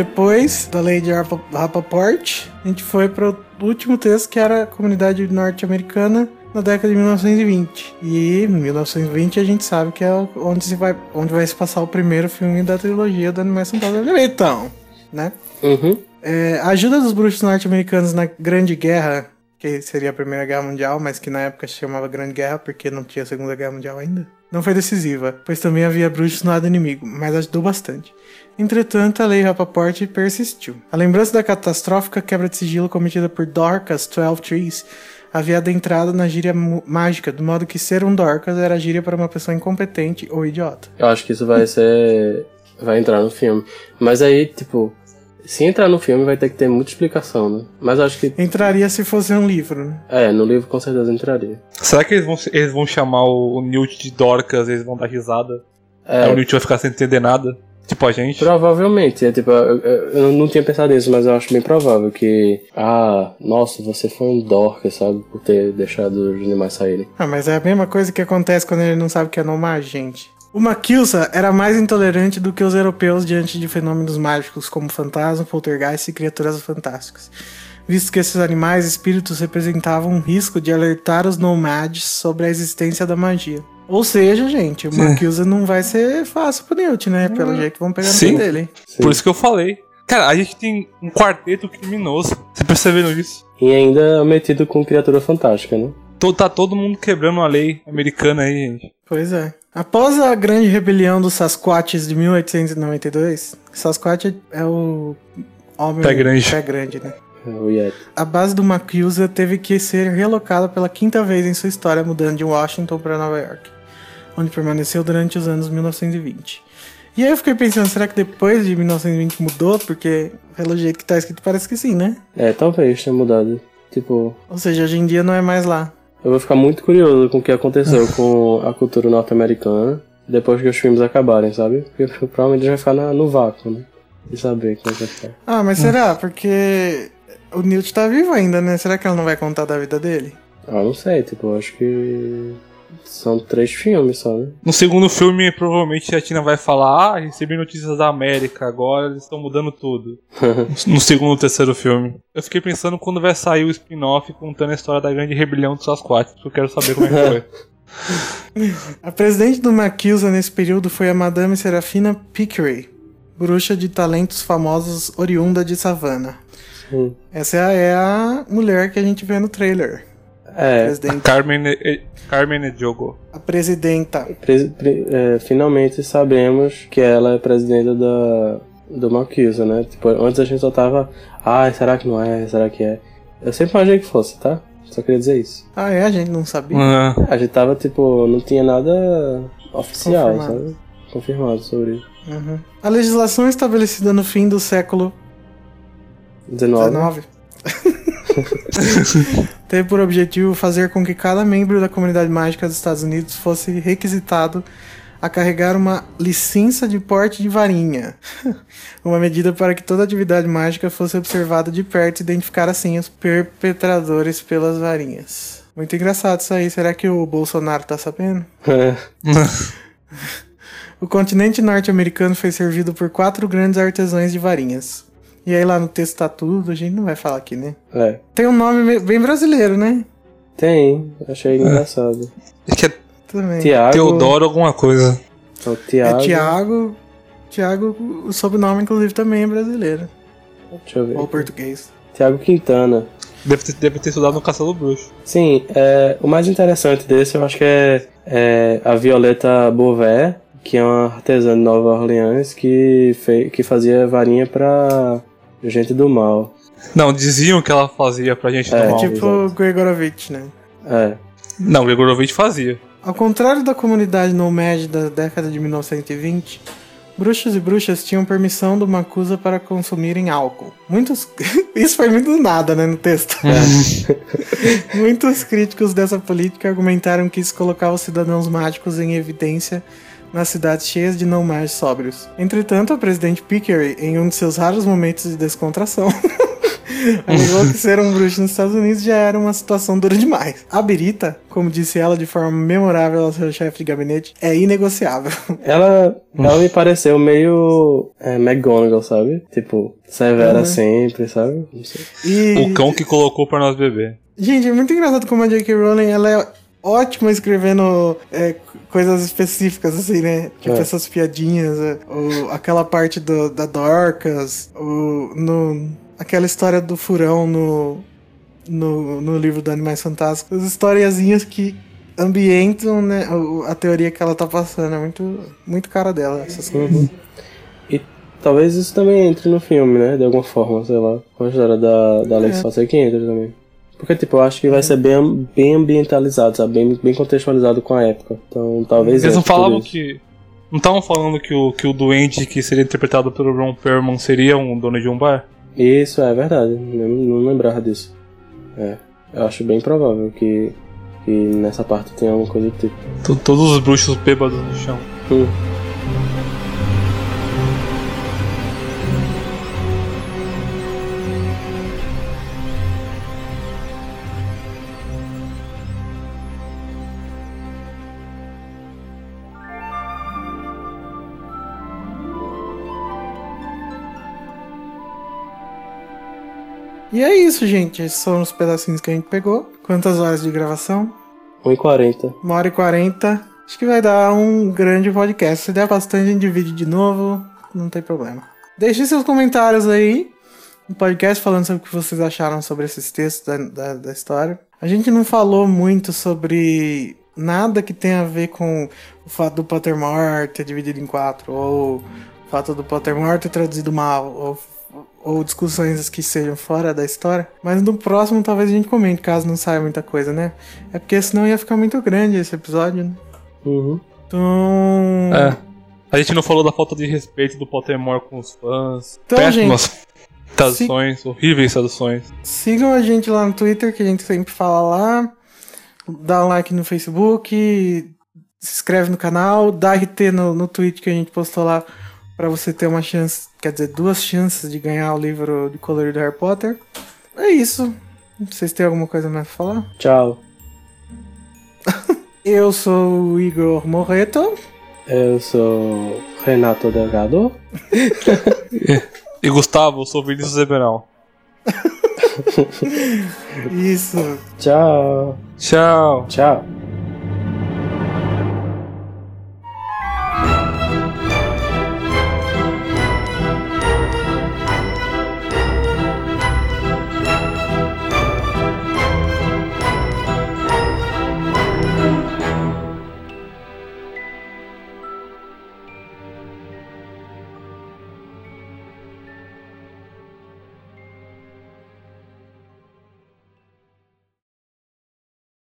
Depois da lei de Rappaport, a gente foi para o último texto que era a comunidade norte-americana na década de 1920. E em 1920 a gente sabe que é onde, se vai, onde vai se passar o primeiro filme da trilogia da Animação Fantasma. Então, né? Uhum. É, a ajuda dos bruxos norte-americanos na Grande Guerra, que seria a Primeira Guerra Mundial, mas que na época se chamava Grande Guerra porque não tinha Segunda Guerra Mundial ainda, não foi decisiva, pois também havia bruxos no lado inimigo, mas ajudou bastante. Entretanto, a lei Rappaport persistiu. A lembrança da catastrófica quebra de sigilo cometida por Dorcas Twelve Trees havia adentrado na gíria mágica, do modo que ser um Dorcas era gíria para uma pessoa incompetente ou idiota. Eu acho que isso vai ser. vai entrar no filme. Mas aí, tipo, se entrar no filme vai ter que ter muita explicação, né? Mas eu acho que. Entraria se fosse um livro, né? É, no livro com certeza entraria. Será que eles vão, eles vão chamar o Newt de Dorcas eles vão dar risada? É, Aí o Newt vai ficar sem entender nada? Tipo a gente? provavelmente. É, tipo, eu, eu- não tinha pensado nisso, mas eu acho bem provável que. Ah, nossa, você foi um dorca, sabe? Por ter deixado os animais saírem. Ah, mas é a mesma coisa que acontece quando ele não sabe que é nomad, gente. O Makilsa era mais intolerante do que os europeus diante de fenômenos mágicos como fantasma, poltergeist e criaturas fantásticas, visto que esses animais espíritos representavam um risco de alertar os nomads sobre a existência da magia. Ou seja, gente, o Makilsa não vai ser fácil pro Newt, né? Pelo jeito vão pegar no Sim. pé dele. Sim. Por isso que eu falei. Cara, a gente tem um quarteto criminoso. Você percebendo isso? E ainda metido com criatura fantástica, né? Tô- Tá todo mundo quebrando a lei americana aí, gente. Pois é. Após a grande rebelião dos Sasquatches de 1892, Sasquatch é o homem Pé grande. pé grande, né? É. A base do Macusa teve que ser relocada pela quinta vez em sua história, mudando de Washington para Nova York, onde permaneceu durante os anos 1920. E aí eu fiquei pensando, será que depois de 1920 mudou? Porque pelo jeito que tá escrito parece que sim, né? É, talvez tenha mudado. Tipo, Ou seja, hoje em dia não é mais lá. eu vou ficar muito curioso com o que aconteceu com a cultura norte-americana depois que os filmes acabarem, sabe? Porque provavelmente vai ficar na- no vácuo, né? E saber como é vai ficar. Ah, mas será? Porque o Newt tá vivo ainda, né? Será que ela não vai contar da vida dele? Ah, não sei, tipo, eu acho que são três filmes só, né? No segundo filme, provavelmente a Tina vai falar: Ah, recebi notícias da América, agora eles estão mudando tudo. no segundo ou terceiro filme. Eu fiquei pensando quando vai sair o spin-off contando a história da grande rebelião dos Sasquatch, porque eu quero saber como é que foi. A presidente do Maquilsa nesse período foi a Madame Serafina Pickery, bruxa de talentos famosos oriunda de Savannah. Sim. Essa é é a mulher que a gente vê no trailer. É, Presidente, Carmen, e- Carmen Diogo. a presidenta. pre- pre- é, finalmente sabemos que ela é presidenta da, do Malquisa, né? Tipo, antes a gente só tava, ai, será que não é? Será que é? Eu sempre imaginei que fosse, tá? Só queria dizer isso. Ah, é? A gente não sabia. Ah, A gente tava, tipo, não tinha nada oficial, Confirmado. sabe? Confirmado sobre isso. Uhum. A legislação estabelecida no fim do século 19. 19 teve por objetivo fazer com que cada membro da comunidade mágica dos Estados Unidos fosse requisitado a carregar uma licença de porte de varinha. uma medida para que toda atividade mágica fosse observada de perto e identificar assim os perpetradores pelas varinhas. Muito engraçado isso aí. Será que o Bolsonaro tá sabendo? É. O continente norte-americano foi servido por quatro grandes artesãos de varinhas. E aí lá no texto tá tudo, a gente não vai falar aqui, né? é. Tem um nome me- bem brasileiro, né? Tem, achei engraçado. acho que é Também. Tiago. Teodoro alguma coisa. É o É Tiago. Tiago. Tiago, o sobrenome, inclusive, também é brasileiro. Deixa eu ver. Ou português. Tiago Quintana. Deve ter, deve ter estudado no Caçador Bruxo. Sim, é, o mais interessante desse eu acho que é, é a Violeta Beauvais, que é uma artesã de Nova Orleans que, fe, que fazia varinha pra gente do mal. Não, diziam que ela fazia pra gente É, do mal. tipo exato. Gregorovitch, né? É, Não, o Gregorovitch fazia. Ao contrário da comunidade nomad da década de 1920, bruxos e bruxas tinham permissão do Macusa para consumirem álcool. Muitos. Isso foi muito do nada, né, no texto. Muitos críticos dessa política argumentaram que isso colocava os cidadãos mágicos em evidência nas cidades cheias de não mais sóbrios. Entretanto, a presidente Pickery, em um de seus raros momentos de descontração, alegou que ser um bruxo nos Estados Unidos já era uma situação dura demais. A Birita, como disse ela de forma memorável ao seu chefe de gabinete, é inegociável. Ela, ela me pareceu meio é, McGonagall, sabe? Tipo, severa Uhum. sempre, sabe? Não sei. E, O cão que colocou pra nós beber. gente, é muito engraçado como a J.K. Rowling, ela é ótima escrevendo é, coisas específicas, assim, né? Tipo, É. essas piadinhas, é, o- aquela parte do, da Dorcas, o, no, aquela história do furão no, no, no livro do Animais Fantásticos, as historiazinhas que ambientam né, a teoria que ela tá passando. É muito, muito cara dela, essas coisas. Uhum. E talvez isso também entre no filme, né? De alguma forma, sei lá. Com a história da, da Alex É. ser que entre também. Porque, tipo, eu acho que vai ser bem, bem ambientalizado, sabe? Bem, bem contextualizado com a época. Então, talvez. Eles não entre tudo falavam que. Não estavam falando que o, que o doente que seria interpretado pelo Ron Perlman seria um dono de um bar? Isso, é verdade. Eu não lembrava disso. É. Eu acho bem provável que, que nessa parte tenha alguma coisa do tipo. To- Todos os bruxos bêbados no chão. Hum. E é isso, gente. Esses são os pedacinhos que a gente pegou. Quantas horas de gravação? 1h40. Uma hora e quarenta. Acho que vai dar um grande podcast. Se der bastante, a gente divide de novo. Não tem problema. Deixe seus comentários aí no podcast falando sobre o que vocês acharam sobre esses textos da, da, da história. A gente não falou muito sobre nada que tenha a ver com o fato do Pottermore ter dividido em quatro, ou o fato do Pottermore ter traduzido mal, ou, ou discussões que sejam fora da história. Mas no próximo talvez a gente comente, caso não saia muita coisa, né? É porque senão ia ficar muito grande esse episódio, né? Uhum. Então. É. A gente não falou da falta de respeito do Pottermore com os fãs. Então, Péssimas traduções, horríveis traduções. Sigam a gente lá no Twitter, que a gente sempre fala lá. Dá um like no Facebook. Se inscreve no canal. Dá RT no, no tweet que a gente postou lá. Pra você ter uma chance, quer dizer, duas chances de ganhar o livro de colorido do Harry Potter. É isso. Vocês têm alguma coisa mais pra falar? Tchau. Eu sou o Igor Morreto. Eu sou Renato Delgado. E Gustavo, eu sou Vinícius Eberal. Isso. Tchau. Tchau. Tchau.